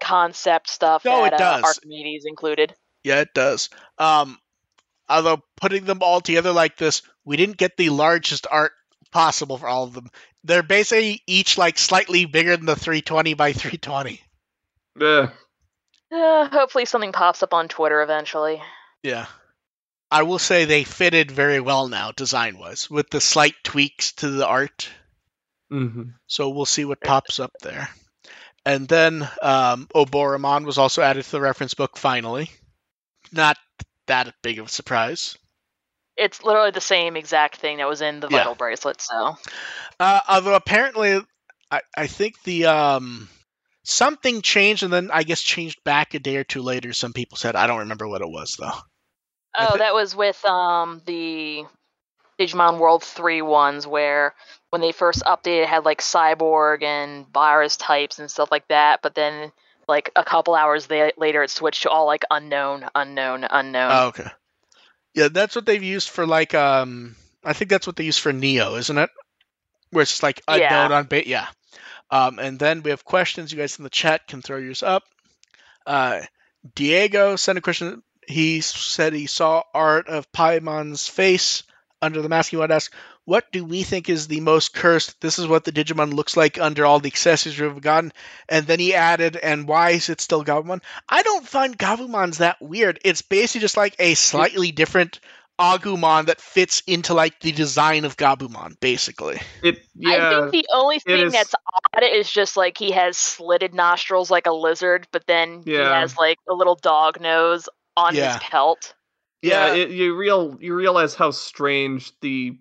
concept stuff No, that it uh, does. Archimedes included. Yeah, it does. Um, although putting them all together like this, we didn't get the largest art possible for all of them. They're basically each like slightly bigger than the 320 by 320. Yeah. Uh, hopefully, something pops up on Twitter eventually. Yeah. I will say they fitted very well now, design wise, with the slight tweaks to the art. hmm So we'll see what pops up there. And then um, Oboromon was also added to the reference book finally. Not that big of a surprise. It's literally the same exact thing that was in the Yeah. Vital Bracelet. So Uh, although apparently, I, I think the um, something changed and then I guess changed back a day or two later. Some people said I don't remember what it was though. Oh, thi- that was with um the Digimon World 3 ones where when they first updated it had like cyborg and virus types and stuff like that, but then like a couple hours la- later it switched to all like unknown, unknown, unknown. Oh, okay. Yeah, that's what they've used for like um, I think that's what they use for Neo, isn't it? Where it's just like unknown Yeah. on bait. Yeah. Um, and then we have questions. You guys in the chat can throw yours up. Uh, Diego sent a question. He said he saw art of Paimon's face under the mask. He wanted to ask, what do we think is the most cursed? This is what the Digimon looks like under all the accessories we've gotten. And then he added, and why is it still Gabumon? I don't find Gabumon's that weird. It's basically just like a slightly different Agumon that fits into like the design of Gabumon, basically. It I think the only thing is- that's odd is just like he has slitted nostrils like a lizard, but then he has like a little dog nose on Yeah. his pelt. yeah, Yeah. it, you real you realize how strange the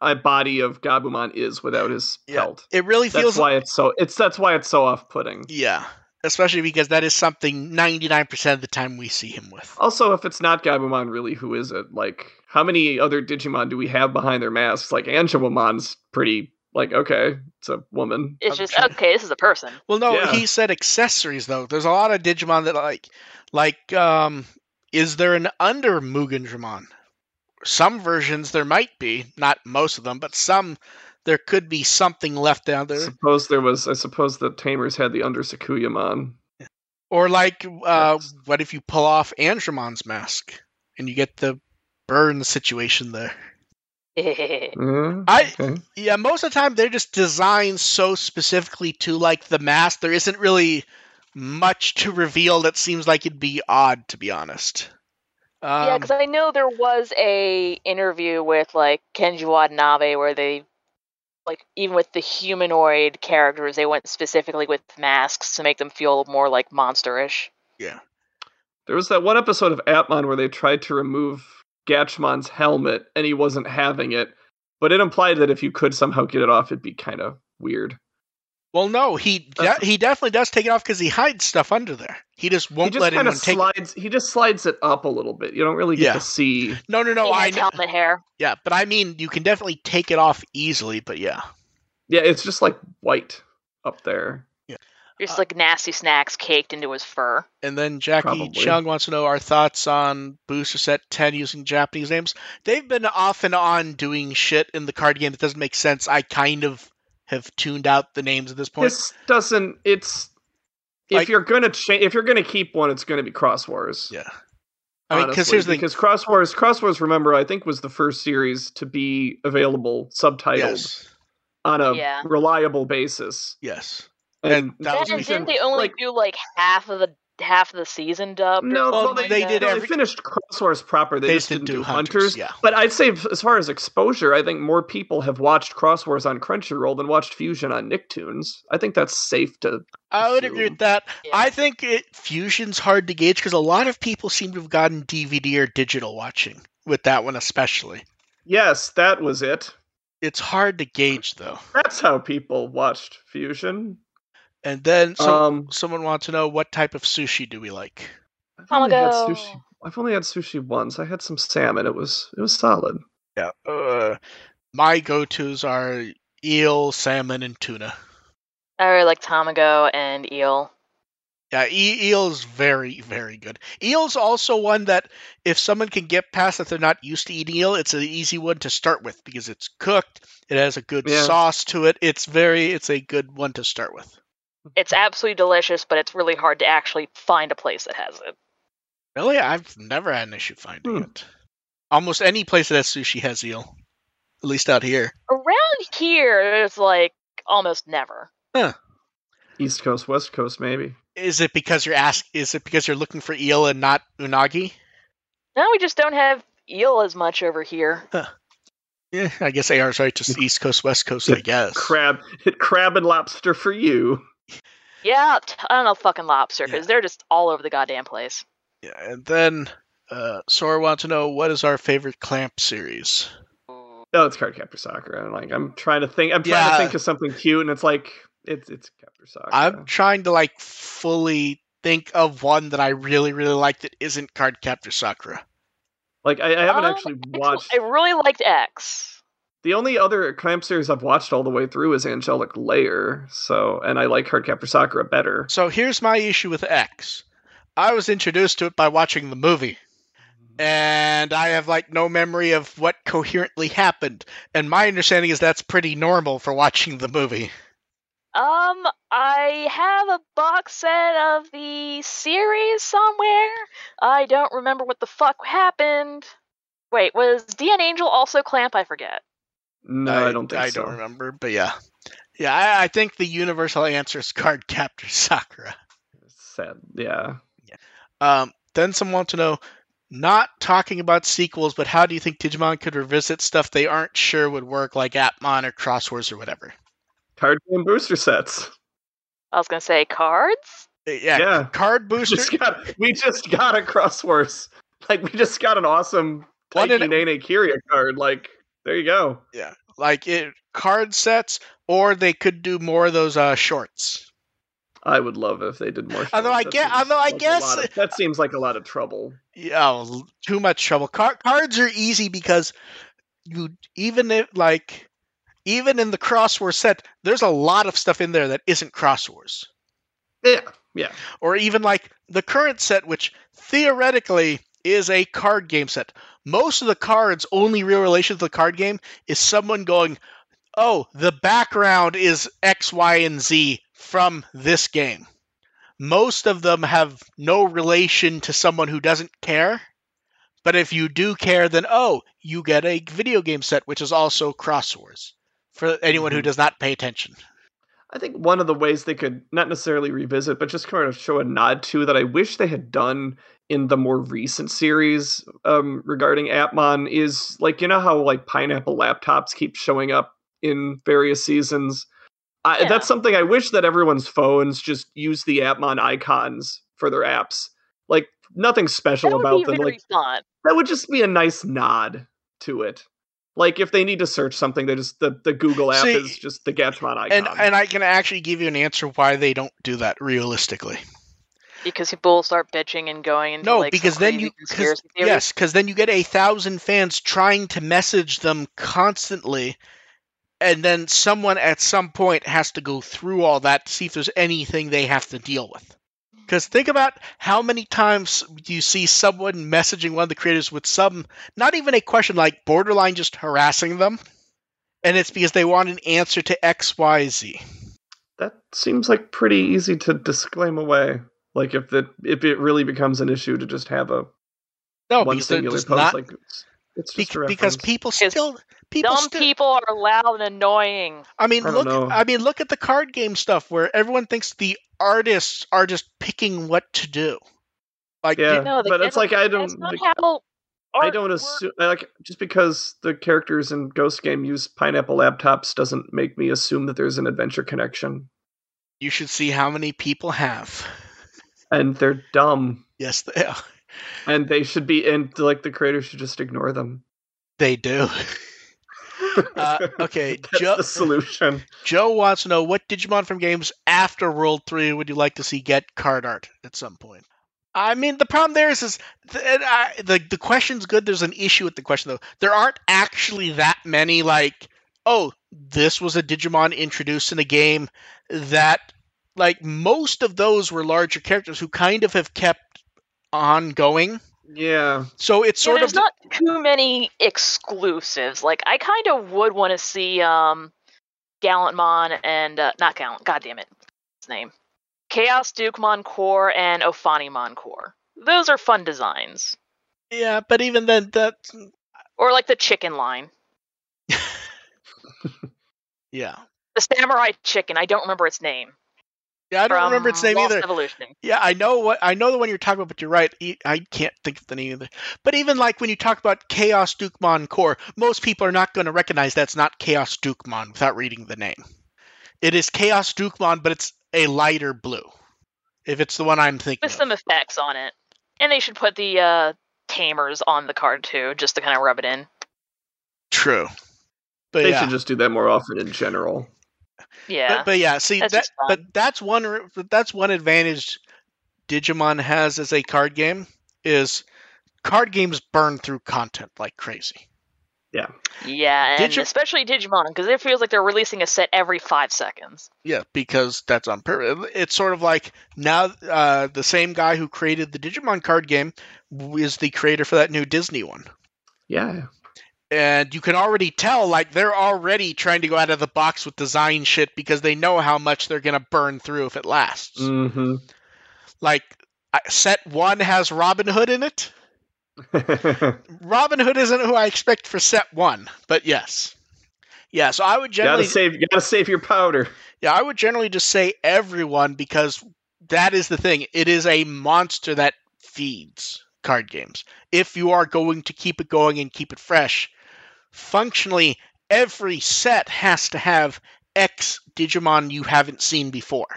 uh, body of Gabumon is without his Yeah. pelt. It really That's feels why it's so it's that's why it's so off-putting. Yeah. Especially because that is something 99% of the time we see him with. Also, if it's not Gabumon, really, who is it? Like, how many other Digimon do we have behind their masks? Like, Angewomon's pretty, like, okay, it's a woman. It's just okay. This is a person. Well, no, Yeah. he said accessories though. There's a lot of Digimon that like, like, um, is there an under Mugendramon? Some versions there might be, not most of them, but some there could be something left down I there. suppose there was. I suppose the Tamers had the under Sakuyamon. Or like, uh, Yes. what if you pull off Andromon's mask and you get the burn situation there? Uh, I okay. yeah, most of the time they're just designed so specifically to like the mask. There isn't really much to reveal that seems like it'd be odd, to be honest. Um, yeah, because I know there was a interview with like Kenji Watanabe where they, like, even with the humanoid characters, they went specifically with masks to make them feel more like monsterish. Yeah, there was that one episode of Appmon where they tried to remove Gatchmon's helmet and he wasn't having it, but it implied that if you could somehow get it off, it'd be kind of weird. Well, no, he de- he definitely does take it off because he hides stuff under there. He just won't just let kind anyone of take. it. slides. He just slides it up a little bit. You don't really get Yeah. to see. No, no, no. I has know. helmet hair. Yeah, but I mean, you can definitely take it off easily. But yeah. Yeah, it's just like white up there. Just Uh, like nasty snacks caked into his fur. And then Jackie Probably. Chung wants to know our thoughts on Booster Set 10 using Japanese names. They've been off and on doing shit in the card game that doesn't make sense. I kind of have tuned out the names at this point. This doesn't. It's if Like- you're gonna change, if you're gonna keep one, it's gonna be Xros Wars. yeah. I mean, because here's the thing. because Xros Wars, Xros Wars, remember, I think was the first series to be available subtitled Yes. on a Yeah. reliable basis. Yes. And, And that was didn't they only like- do like half of the half of the season dubbed? no, Well, well, they, they did no, every- they finished Xros Wars proper. They, They just just didn't didn't do do Hunters. Hunters, yeah. But I'd say, as far as exposure, I think more people have watched Xros Wars on Crunchyroll than watched Fusion on Nicktoons. I think that's safe to. I would agree with that. Yeah. I think it, Fusion's hard to gauge because a lot of people seem to have gotten DVD or digital watching with that one, especially. Yes, that was it. It's hard to gauge though. That's how people watched Fusion. And then some, um, someone wants to know what type of sushi do we like? I've only had Tamago. sushi. I've only had sushi once. I had some salmon. It was it was solid. Yeah. Uh, my go-tos are eel, salmon, and tuna. I really like Tamago and eel. Yeah, e- eel's very, very good. Eel's also one that if someone can get past that they're not used to eating eel, it's an easy one to start with because it's cooked. It has a good Yeah. sauce to it. It's very, it's a good one to start with. It's absolutely delicious, but it's really hard to actually find a place that has it. Really, I've never had an issue finding Hmm. it. Almost any place that has sushi has eel, at least out here. Around here, it's like almost never. East Coast, West Coast, maybe. Is it because you're ask? Is it because you're looking for eel and not unagi? No, we just don't have eel as much over here. Yeah, I guess AR's right. Just East Coast, West Coast, I guess. Crab, crab and lobster for you. Yeah, t- I don't know fucking lobster because Yeah. they're just all over the goddamn place. Yeah, and then uh, Sora wants to know what is our favorite Clamp series. Oh, it's Card Cardcaptor Sakura. And like I'm trying to think. I'm trying Yeah. to think of something cute, and it's like it's it's Captor Sakura. I'm trying to like fully think of one that I really, really like that isn't Card Captor Sakura. like I, I haven't Um, actually watched. I really liked X. The only other clamp series I've watched all the way through is Angelic Layer. So, and I like Cardcaptor Sakura better. So here's my issue with X. I was introduced to it by watching the movie. And I have like no memory of what coherently happened. And my understanding is that's pretty normal for watching the movie. Um, I have a box set of the series somewhere. I don't remember what the fuck happened. Wait, was DN Angel also Clamp? I forget. No, I, don't think I so. don't remember, but yeah. Yeah, I, I think the universal answer is Card Captor Sakura. Sad. Yeah. yeah. Um, then some want to know, not talking about sequels, but how do you think Digimon could revisit stuff they aren't sure would work, like Appmon or Xros Wars or whatever? Card game booster sets. I was gonna say cards. Uh, Yeah, Yeah. card We booster. just got we just got a Xros Wars. Like we just got an awesome One Taiki in- Nene Kyria card. Like there you go. Yeah, like it card sets, or they could do more of those uh, shorts. I would love if they did more. Although I. That get- although I like guess- of- that seems like a lot of trouble. Yeah, too much trouble. Car- cards are easy because you even if like even in the Xros Wars set, there's a lot of stuff in there that isn't Xros Wars. Yeah, yeah. or even like the current set, which theoretically is a card game set. Most of the cards' only real relation to the card game is someone going, "Oh, the background is X, Y, and Z from this game." Most of them have no relation to someone who doesn't care. But if you do care, then oh, you get a video game set, which is also Xros Wars for anyone who Mhm. does not pay attention. I think one of the ways they could not necessarily revisit, but just kind of show a nod to that I wish they had done in the more recent series um, regarding Appmon is like you know how like pineapple laptops keep showing up in various seasons. I, Yeah. That's something I wish that everyone's phones just use the Appmon icons for their apps. Like nothing special That about them. Like fun. that would just be a nice nod to it. Like if they need to search something, they just the, the Google app See, is just the Gatchmon icon. And and I can actually give you an answer why they don't do that realistically. Because people will start bitching and going into No, like because then crazy you 'cause- conspiracy theories. yes, because then you get a thousand fans trying to message them constantly, and then someone at some point has to go through all that to see if there's anything they have to deal with. Because think about how many times you see someone messaging one of the creators with some, not even a question like borderline just harassing them, and it's because they want an answer to X, Y, Z. That seems like pretty easy to disclaim away. Like if that if it really becomes an issue to just have a No, one because singular post, not like it's, it's bec- just a because people still people Dumb still, people are loud and annoying. I mean, I look. know. I mean, look at the card game stuff where everyone thinks the artists are just picking what to do. Like, Yeah, No, they but it's like I don't like. I don't works. assume like just because the characters in Ghost Game use pineapple laptops doesn't make me assume that there's an adventure connection. you should see how many people have. And they're dumb. Yes, they are. And they should be and like the creators should just ignore them. They do. Uh, okay, That's Joe- the solution. Joe wants to know what Digimon from games after World Three would you like to see get card art at some point. I mean, the problem there is, is I, the the question's good. There's an issue with the question though. There aren't actually that many like, oh, this was a Digimon introduced in a game that like most of those were larger characters who kind of have kept ongoing. Yeah. So it's Yeah, sort there's of not too many exclusives. Like I kind of would want to see um, Gallantmon and uh, not Gallant. God damn it, his name. Chaos Duke Core and Ophanimon Core. Those are fun designs. yeah, but even then, that Or like the chicken line, yeah, the samurai chicken. I don't remember its name. Yeah. I don't from remember its name Lost either. Evolution. Yeah, I know what I know the one you're talking about, but you're right. I can't think of the name of it. But even like when you talk about Chaos Dukemon Core, most people are not going to recognize that's not Chaos Dukemon without reading the name. It is Chaos Dukemon, but it's a lighter blue. If it's the one I'm thinking with of. some effects on it. And they should put the uh, tamers on the card too, just to kind of rub it in. True. But They yeah. should just do that more often in general. Yeah. But, but yeah, see That's that but that's one that's one advantage Digimon has as a card game is card games burn through content like crazy. Yeah. Yeah, and Digi- especially Digimon, because it feels like they're releasing a set every five seconds. Yeah, because that's on purpose. It's sort of like now uh, the same guy who created the Digimon card game is the creator for that new Disney one. Yeah. And you can already tell, like, they're already trying to go out of the box with design shit because they know how much they're going to burn through if it lasts. Mm-hmm. Like, set one has Robin Hood in it. Robin Hood isn't who I expect for set one, but yes. Yeah, so I would generally gotta save you gotta save your powder. Yeah, I would generally just say everyone because that is the thing. It is a monster that feeds card games. If you are going to keep it going and keep it fresh, functionally every set has to have X Digimon you haven't seen before.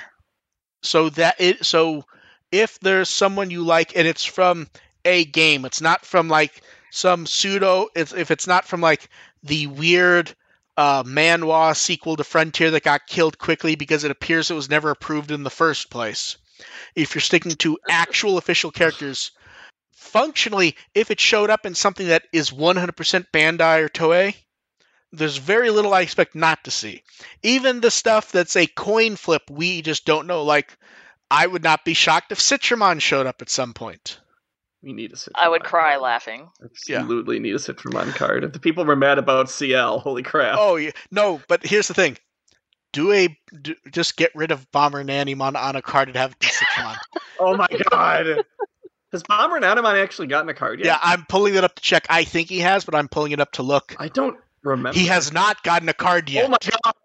So that it so if there's someone you like and it's from a game, it's not from like some pseudo it's if it's not from like the weird uh, manhwa sequel to Frontier that got killed quickly because it appears it was never approved in the first place. If you're sticking to actual official characters, functionally, if it showed up in something that is 100% Bandai or Toei, there's very little I expect not to see. Even the stuff that's a coin flip, we just don't know. Like, I would not be shocked if Citramon showed up at some point. We need a Citramon. I would cry laughing. Absolutely need a Citramon card. If the people were mad about CL, holy crap. Oh yeah, no, but here's the thing: do a do, just get rid of Bomber Nanimon on a card and have it be Citramon. Oh my god. Has Bomber Nanimon actually gotten a card yet? yeah, I'm pulling it up to check. I think he has, but I'm pulling it up to look. I don't remember. He has not gotten a card yet. Oh my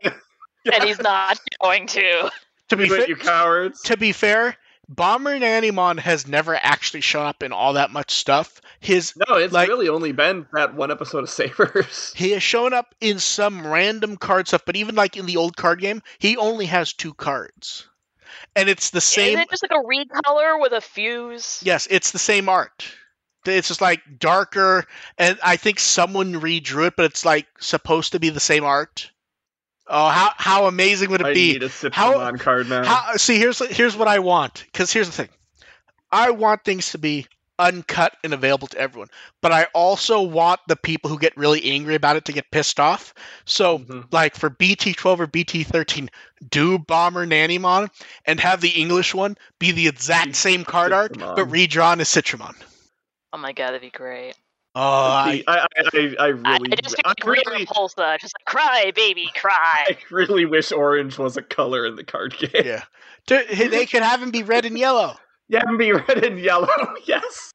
god. And he's not going to. to be Do it, fa- you cowards. to be fair, Bomber Nanimon has never actually shown up in all that much stuff. His No, it's like- really only been that one episode of Savers. he has shown up in some random card stuff, but even like in the old card game, he only has two cards, and it's the same. Is it just like a recolor with a fuse? Yes, it's the same art. It's just like darker, and I think someone redrew it, but it's like supposed to be the same art. Oh, how how amazing would it I be? need a Citramon How- card now. How, see, here's here's what I want. Because here's the thing, I want things to be uncut and available to everyone. But I also want the people who get really angry about it to get pissed off. So, Mhm. like for BT12 or BT13, do Bomber Nanimon and have the English one be the exact same card art, but redrawn as Citramon. Oh my god, that'd be great. Oh, I, I, I, I, I I, really, I just I picture Rita really, Repulsa, just like cry, baby, cry. I really wish orange was a color in the card game. yeah. They could have him be red and yellow. Yeah, and be red and yellow. yes,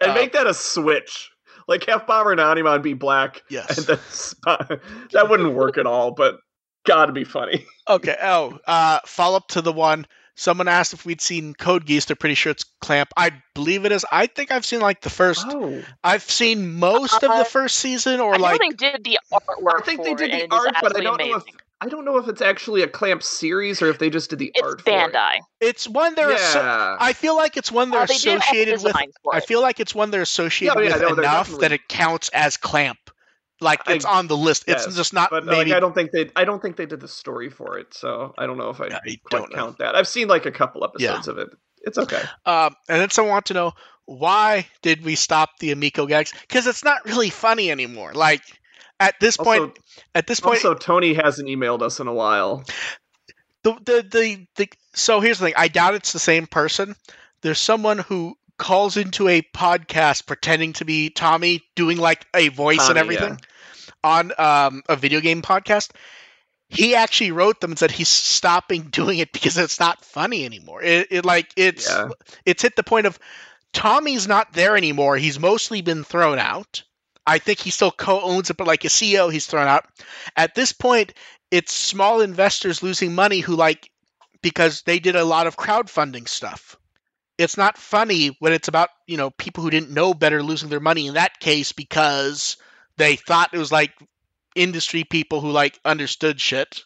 and Uh, make that a switch. Like have Bomber Nanimon be black, Yes. and then Sp- that wouldn't work at all. But gotta be funny. Okay. Oh, uh, follow up to the one. Someone asked if we'd seen Code Geass. They're pretty sure it's Clamp. I believe it is. I think I've seen like the first. Oh, I've seen most of Uh, the first season, or I know like they did the artwork. I think for they did the and art, but I don't know if amazing. I don't know if it's actually a Clamp series or if they just did the It's art. for it. Bandai. it's one they're. asso- Yeah. I feel like it's one they're Uh, they did all the associated with. I feel like it's one they're associated yeah, with no, enough definitely- that it counts as Clamp. Like I- it's on the list. It's just not but maybe. like I don't think they I don't think they did the story for it, so I don't know if I, I quite don't know. count that. I've seen like a couple Yeah. episodes of it. It's okay. Um, and then someone want to know why did we stop the Amico gags? Because it's not really funny anymore. Like at this point, Also, at this point, also Tommy hasn't emailed us in a while. the, the the the so here's the thing. I doubt it's the same person. There's someone who calls into a podcast pretending to be Tommy, doing like a voice and Tommy, everything on um, a video game podcast. He actually wrote them and said he's stopping doing it because it's not funny anymore. It, it like it's Yeah. it's hit the point of Tommy's not there anymore. He's mostly been thrown out. I think he still co-owns it, but like a CEO, he's thrown out. At this point, it's small investors losing money who like because they did a lot of crowdfunding stuff. It's not funny when it's about, you know, people who didn't know better losing their money in that case because they thought it was like industry people who like understood shit.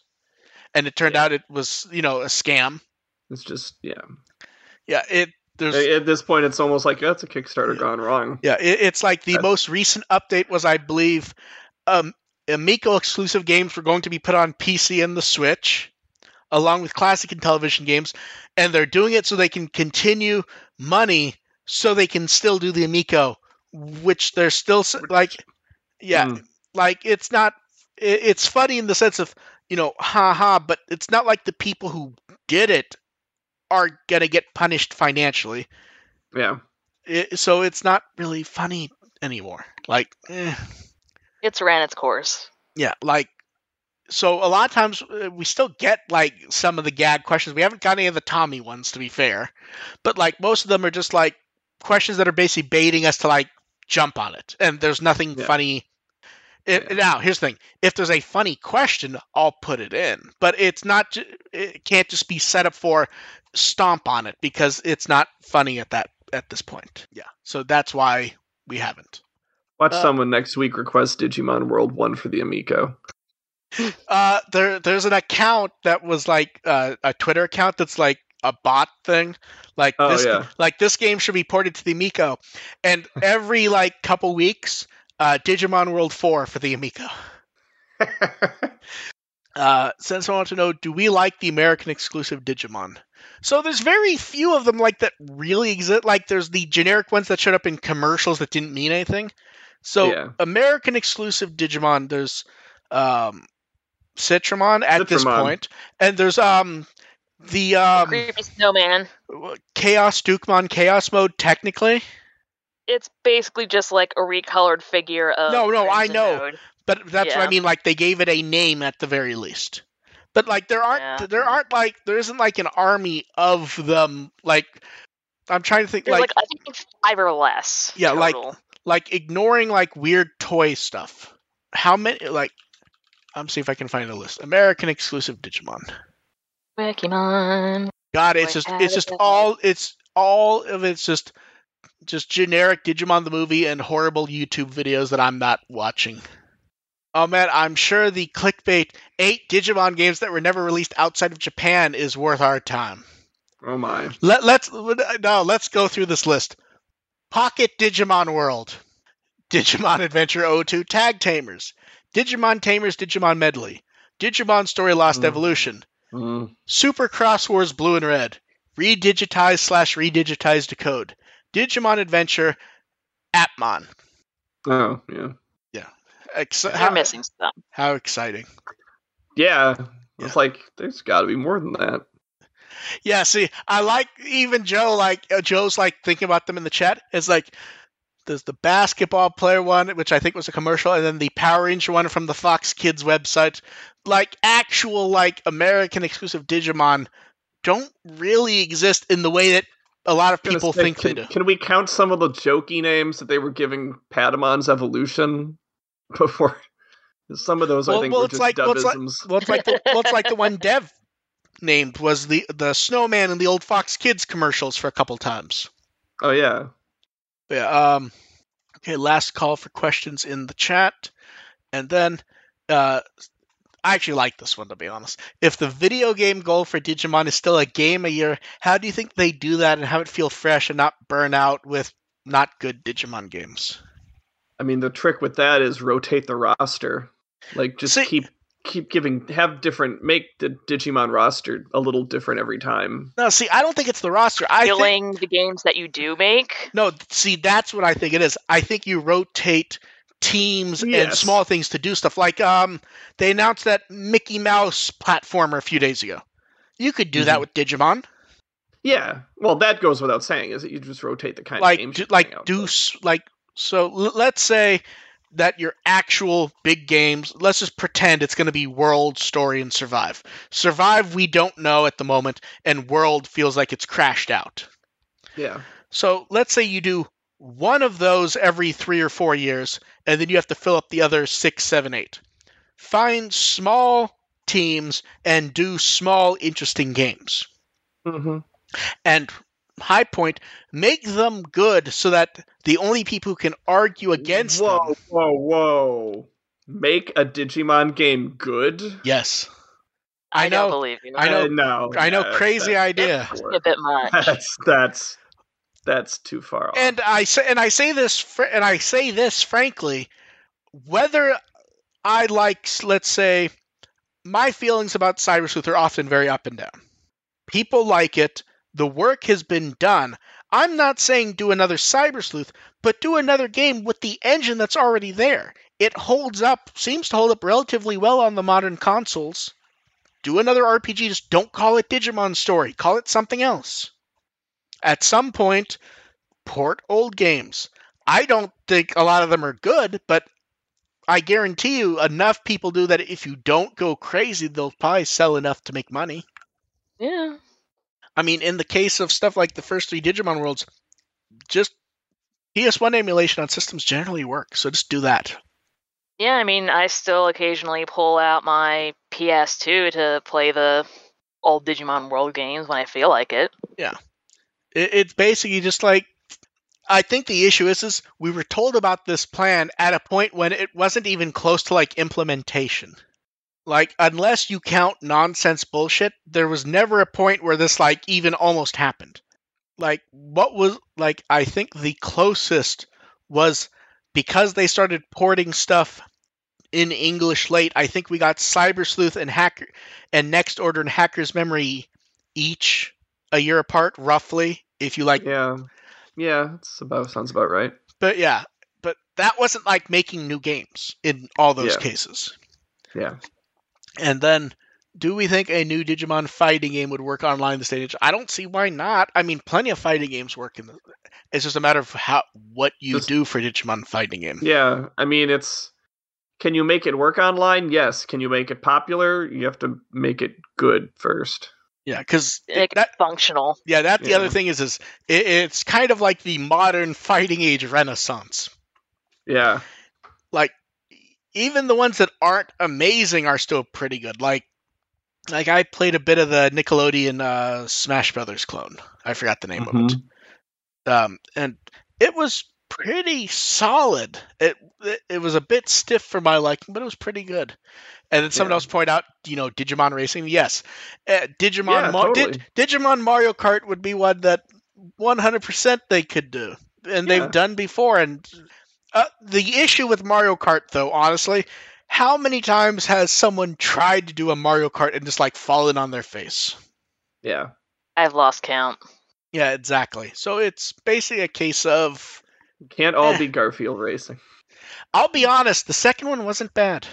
And it turned Yeah. out it was, you know, a scam. It's just yeah. Yeah, it there's At this point, it's almost like that's a Kickstarter Yeah. gone wrong. Yeah, it, it's like the That's- most recent update was, I believe, um, Amico exclusive games were going to be put on PC and the Switch, along with classic and television games, and they're doing it so they can continue money, so they can still do the Amico, which they're still like, yeah, Hmm. like it's not, it, it's funny in the sense of you know, haha, but it's not like the people who did it are gonna get punished financially Yeah. it, so it's not really funny anymore. Like, eh, It's ran its course. yeah, like, so a lot of times uh, we still get like some of the gag questions. We haven't got any of the Tommy ones, to be fair, but like most of them are just like questions that are basically baiting us to like jump on it, and there's nothing Yeah. funny. It, Yeah. Now, here's the thing: if there's a funny question, I'll put it in, but it's not. It can't just be set up for stomp on it because it's not funny at that at this point. Yeah, so that's why we haven't. Watch Uh, someone next week request Digimon World One for the Amico. Uh, there, there's an account that was like uh, a Twitter account that's like a bot thing. Like Oh this, yeah. like this game should be ported to the Amico, and every like couple weeks, uh, Digimon World Four for the Amico. Uh, since I want to know, do we like the American exclusive Digimon? So there's very few of them like that really exist. Like there's the generic ones that showed up in commercials that didn't mean anything. So Yeah. American exclusive Digimon, there's um, Citramon at this point, and there's um the um Creepy snowman. Chaos Dukemon Chaos Mode technically, It's basically just like a recolored figure of. No, no, I know. Node. but that's what I mean. Like they gave it a name at the very least. But like there aren't Yeah. there aren't like there isn't like an army of them. Like I'm trying to think like like, I think it's five or less. Yeah, like- total. like ignoring like weird toy stuff. How many like I'm see if I can find a list. American exclusive Digimon. Pokemon. God, it's Like just it's just all it's all of it's just just generic Digimon the movie and horrible YouTube videos that I'm not watching. Oh man, I'm sure the clickbait eight Digimon games that were never released outside of Japan is worth our time. Oh my. Let let's no, let's go through this list. Pocket Digimon World, Digimon Adventure 02 Tag Tamers, Digimon Tamers Digimon Medley, Digimon Story Lost Mm. Evolution, Mm. Super Xros Wars Blue and Red, Redigitize slash Redigitize Decode, Digimon Adventure Appmon. Oh, yeah. Ex- You're how, missing stuff. how exciting. Yeah. Yeah. It's like there's got to be more than that. Yeah, see, I like even Joe. Like uh, Joe's like thinking about them in the chat. It's like there's the basketball player one, which I think was a commercial, and then the Power Ranger one from the Fox Kids website. Like actual like American exclusive Digimon don't really exist in the way that a lot of people say, think can, they do. Can we count some of the jokey names that they were giving Padamon's evolution before? Some of those I Well- think well, were it's just like- well, it's like-. Well, it's like the, well, it's like the one Dev named was the the snowman in the old Fox Kids commercials for a couple times. Oh yeah. Yeah. Um. Okay. Last call for questions in the chat, and then, uh, I actually like this one to be honest. If the video game goal for Digimon is still a game a year, how do you think they do that and have it feel fresh and not burn out with not good Digimon games? I mean, the trick with that is rotate the roster. Like, just See- keep keep giving, have different, make the Digimon roster a little different every time. No, see, I don't think it's the roster. I think Killing the games that you do make. no. See, that's what I think it is. I think you rotate teams and small things to do stuff. Like um, they announced that Mickey Mouse platformer a few days ago. You could do that Mhm. with Digimon. Yeah. Well, that goes without saying. Is that you just rotate the kind like of games. do, like out, do but- like so l- let's say that your actual big games let's just pretend it's going to be world story and survive survive we don't know at the moment and world feels like it's crashed out Yeah. so let's say you do one of those every three or four years and then you have to fill up the other six seven eight find small teams and do small interesting games Mm-hmm. and high point make them good so that the only people who can argue against whoa, them Whoa, whoa, Make a Digimon game good? yes I, I don't know- believe you. I know- Uh, no. i know that- crazy that- idea It's a bit much. That's that's that's too far off. and i say and i say this fr- and i say this frankly whether i like let's say my feelings about cyber sleuth are often very up and down. People like it. The work has been done. I'm not saying do another cyber sleuth but do another game with the engine that's already there. It holds up seems to hold up relatively well on the modern consoles. Do another rpg just don't call it digimon story. Call it something else at some point port old games i don't think a lot of them are good but i guarantee you enough people do that if you don't go crazy they'll probably sell enough to make money Yeah. I mean, in the case of stuff like the first three Digimon worlds, just PS1 emulation on systems generally work. So just do that. Yeah, I mean, I still occasionally pull out my PS2 to play the old Digimon World games when I feel like it. It, it's basically just like I think the issue is is we were told about this plan at a point when it wasn't even close to like implementation. Like unless you count nonsense bullshit, there was never a point where this like even almost happened. Like what was like I think the closest was because they started porting stuff in English late. I think we got Cyber Sleuth and Hacker and Next Order and Hacker's Memory each a year apart, roughly. If you like, yeah, yeah, it's about sounds about right. but yeah, but that wasn't like making new games in all those Yeah. cases. Yeah, And then, do we think a new Digimon fighting game would work online this day and age? I don't see why not. I mean, plenty of fighting games work in the. It's just a matter of how what you do for Digimon fighting game. yeah. I mean, it's can you make it work online? Yes. Can you make it popular? You have to make it good first. Yeah, because Make it that functional. yeah that the Yeah. other thing is is it, it's kind of like the modern fighting age renaissance. Yeah, like even the ones that aren't amazing are still pretty good. Like like I played a bit of the Nickelodeon uh, Smash Brothers clone. I forgot the name of it. Um, and it was pretty solid. It, it it was a bit stiff for my liking, but it was pretty good. And then someone Yeah. else pointed out, you know, Digimon Racing. Yes, uh, Digimon Yeah, Mar- totally. Di- Digimon Mario Kart would be one that 100% they could do, and Yeah. they've done before. And uh, the issue with Mario Kart, though, honestly, how many times has someone tried to do a Mario Kart and just like fallen on their face? yeah. I've lost count. Yeah, exactly. So it's basically a case of Can't all be Garfield racing. I'll be honest, the second one wasn't bad.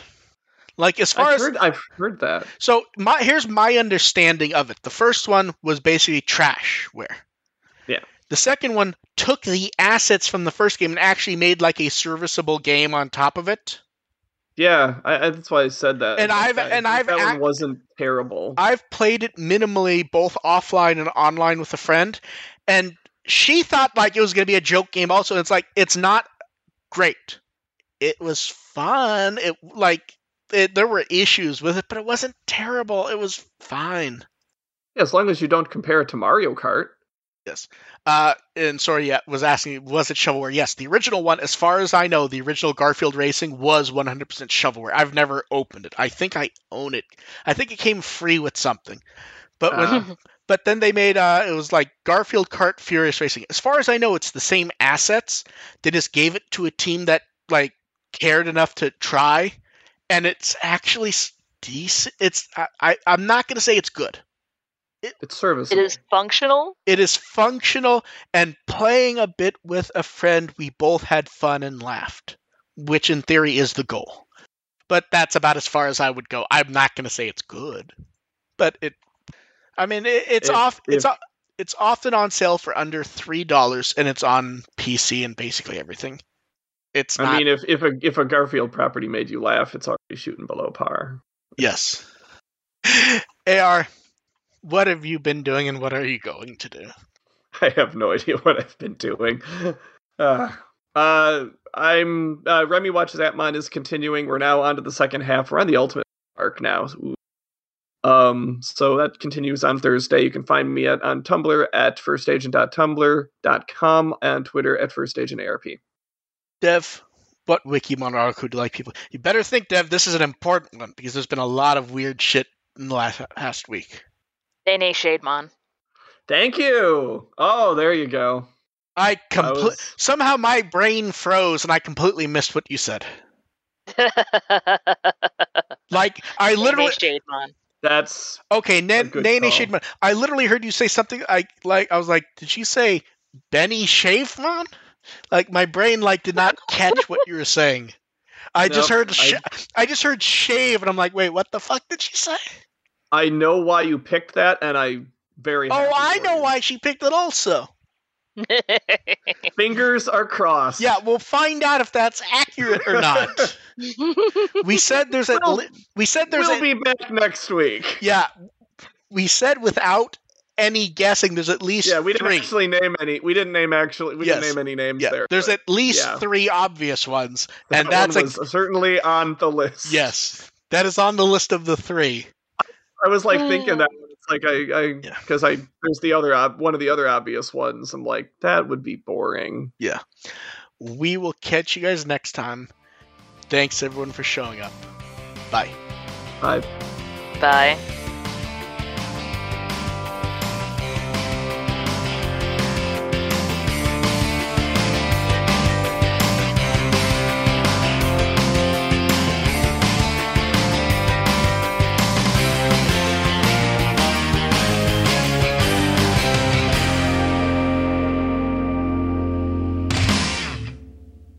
Like as far I've as I've heard that. so my here's my understanding of it. The first one was basically trashware. Yeah. The second one took the assets from the first game and actually made like a serviceable game on top of it. Yeah, I, I, that's why I said that. And I've- I and I've that one ac- wasn't terrible. I've played it minimally both offline and online with a friend, and she thought like it was going to be a joke game. Also, it's like it's not great. It was fun. It like it, there were issues with it, but it wasn't terrible. It was fine. Yeah, as long as you don't compare it to Mario Kart. Yes. Uh, and sorry, yeah, was asking, was it shovelware? Yes, the original one, as far as I know, the original Garfield Racing was 100% shovelware. I've never opened it. I think I own it. I think it came free with something. But when, Uh, but then they made uh, it was like Garfield Kart Furious Racing. As far as I know, it's the same assets. They just gave it to a team that like cared enough to try, and it's actually decent. It's I, I I'm not gonna say it's good. it's service. It is functional. It is functional and playing a bit with a friend. We both had fun and laughed, which in theory is the goal. But that's about as far as I would go. I'm not going to say it's good, but it. I mean, it, it's If- off. It's if- it's often on sale for under three dollars, and it's on PC and basically everything. It's not. I mean, if if a if a Garfield property made you laugh, it's already shooting below par. yes. Ar, what have you been doing, and what are you going to do? I have no idea what I've been doing. Uh, uh, I'm uh, Remy watches Appmon is continuing. We're now on to the second half. We're on the ultimate arc now. Ooh. Um, so that continues on Thursday. You can find me at on Tumblr at firstagent.tumblr.com and Twitter at firstagentARP. Dev, what Wikimon article do you like people? You better think, Dev, this is an important one because there's been a lot of weird shit in the last past week. Dene Shademon. Thank you. Oh, there you go. I I compl- was- somehow my brain froze and I completely missed what you said. Like I literally Shademon. That's okay, Nan- good Nene call. Shademan. I literally heard you say something. I like. I was like, did she say Benny Shavemon? Like my brain like did not catch what you were saying. I just heard. Sh- I- I just heard shave, and I'm like, wait, what the fuck did she say? I know why you picked that, and I very. Oh, I know you. why she picked it also. Fingers are crossed. Yeah, we'll find out if that's accurate or not. we said there's a. Well, li- we said there's we'll a- be back next week. yeah, we said without any guessing there's at least Yeah, we didn't three. actually name any. We didn't name actually. We Yes. didn't name any names yeah, there. there's but at least yeah. three obvious ones, that and one that's a certainly on the list. yes. That is on the list of the three. I was like thinking that. It's like I, I, Yeah. because I there's the other ob- one of the other obvious ones. I'm like that would be boring. Yeah. We will catch you guys next time. Thanks everyone for showing up. Bye. Bye. Bye.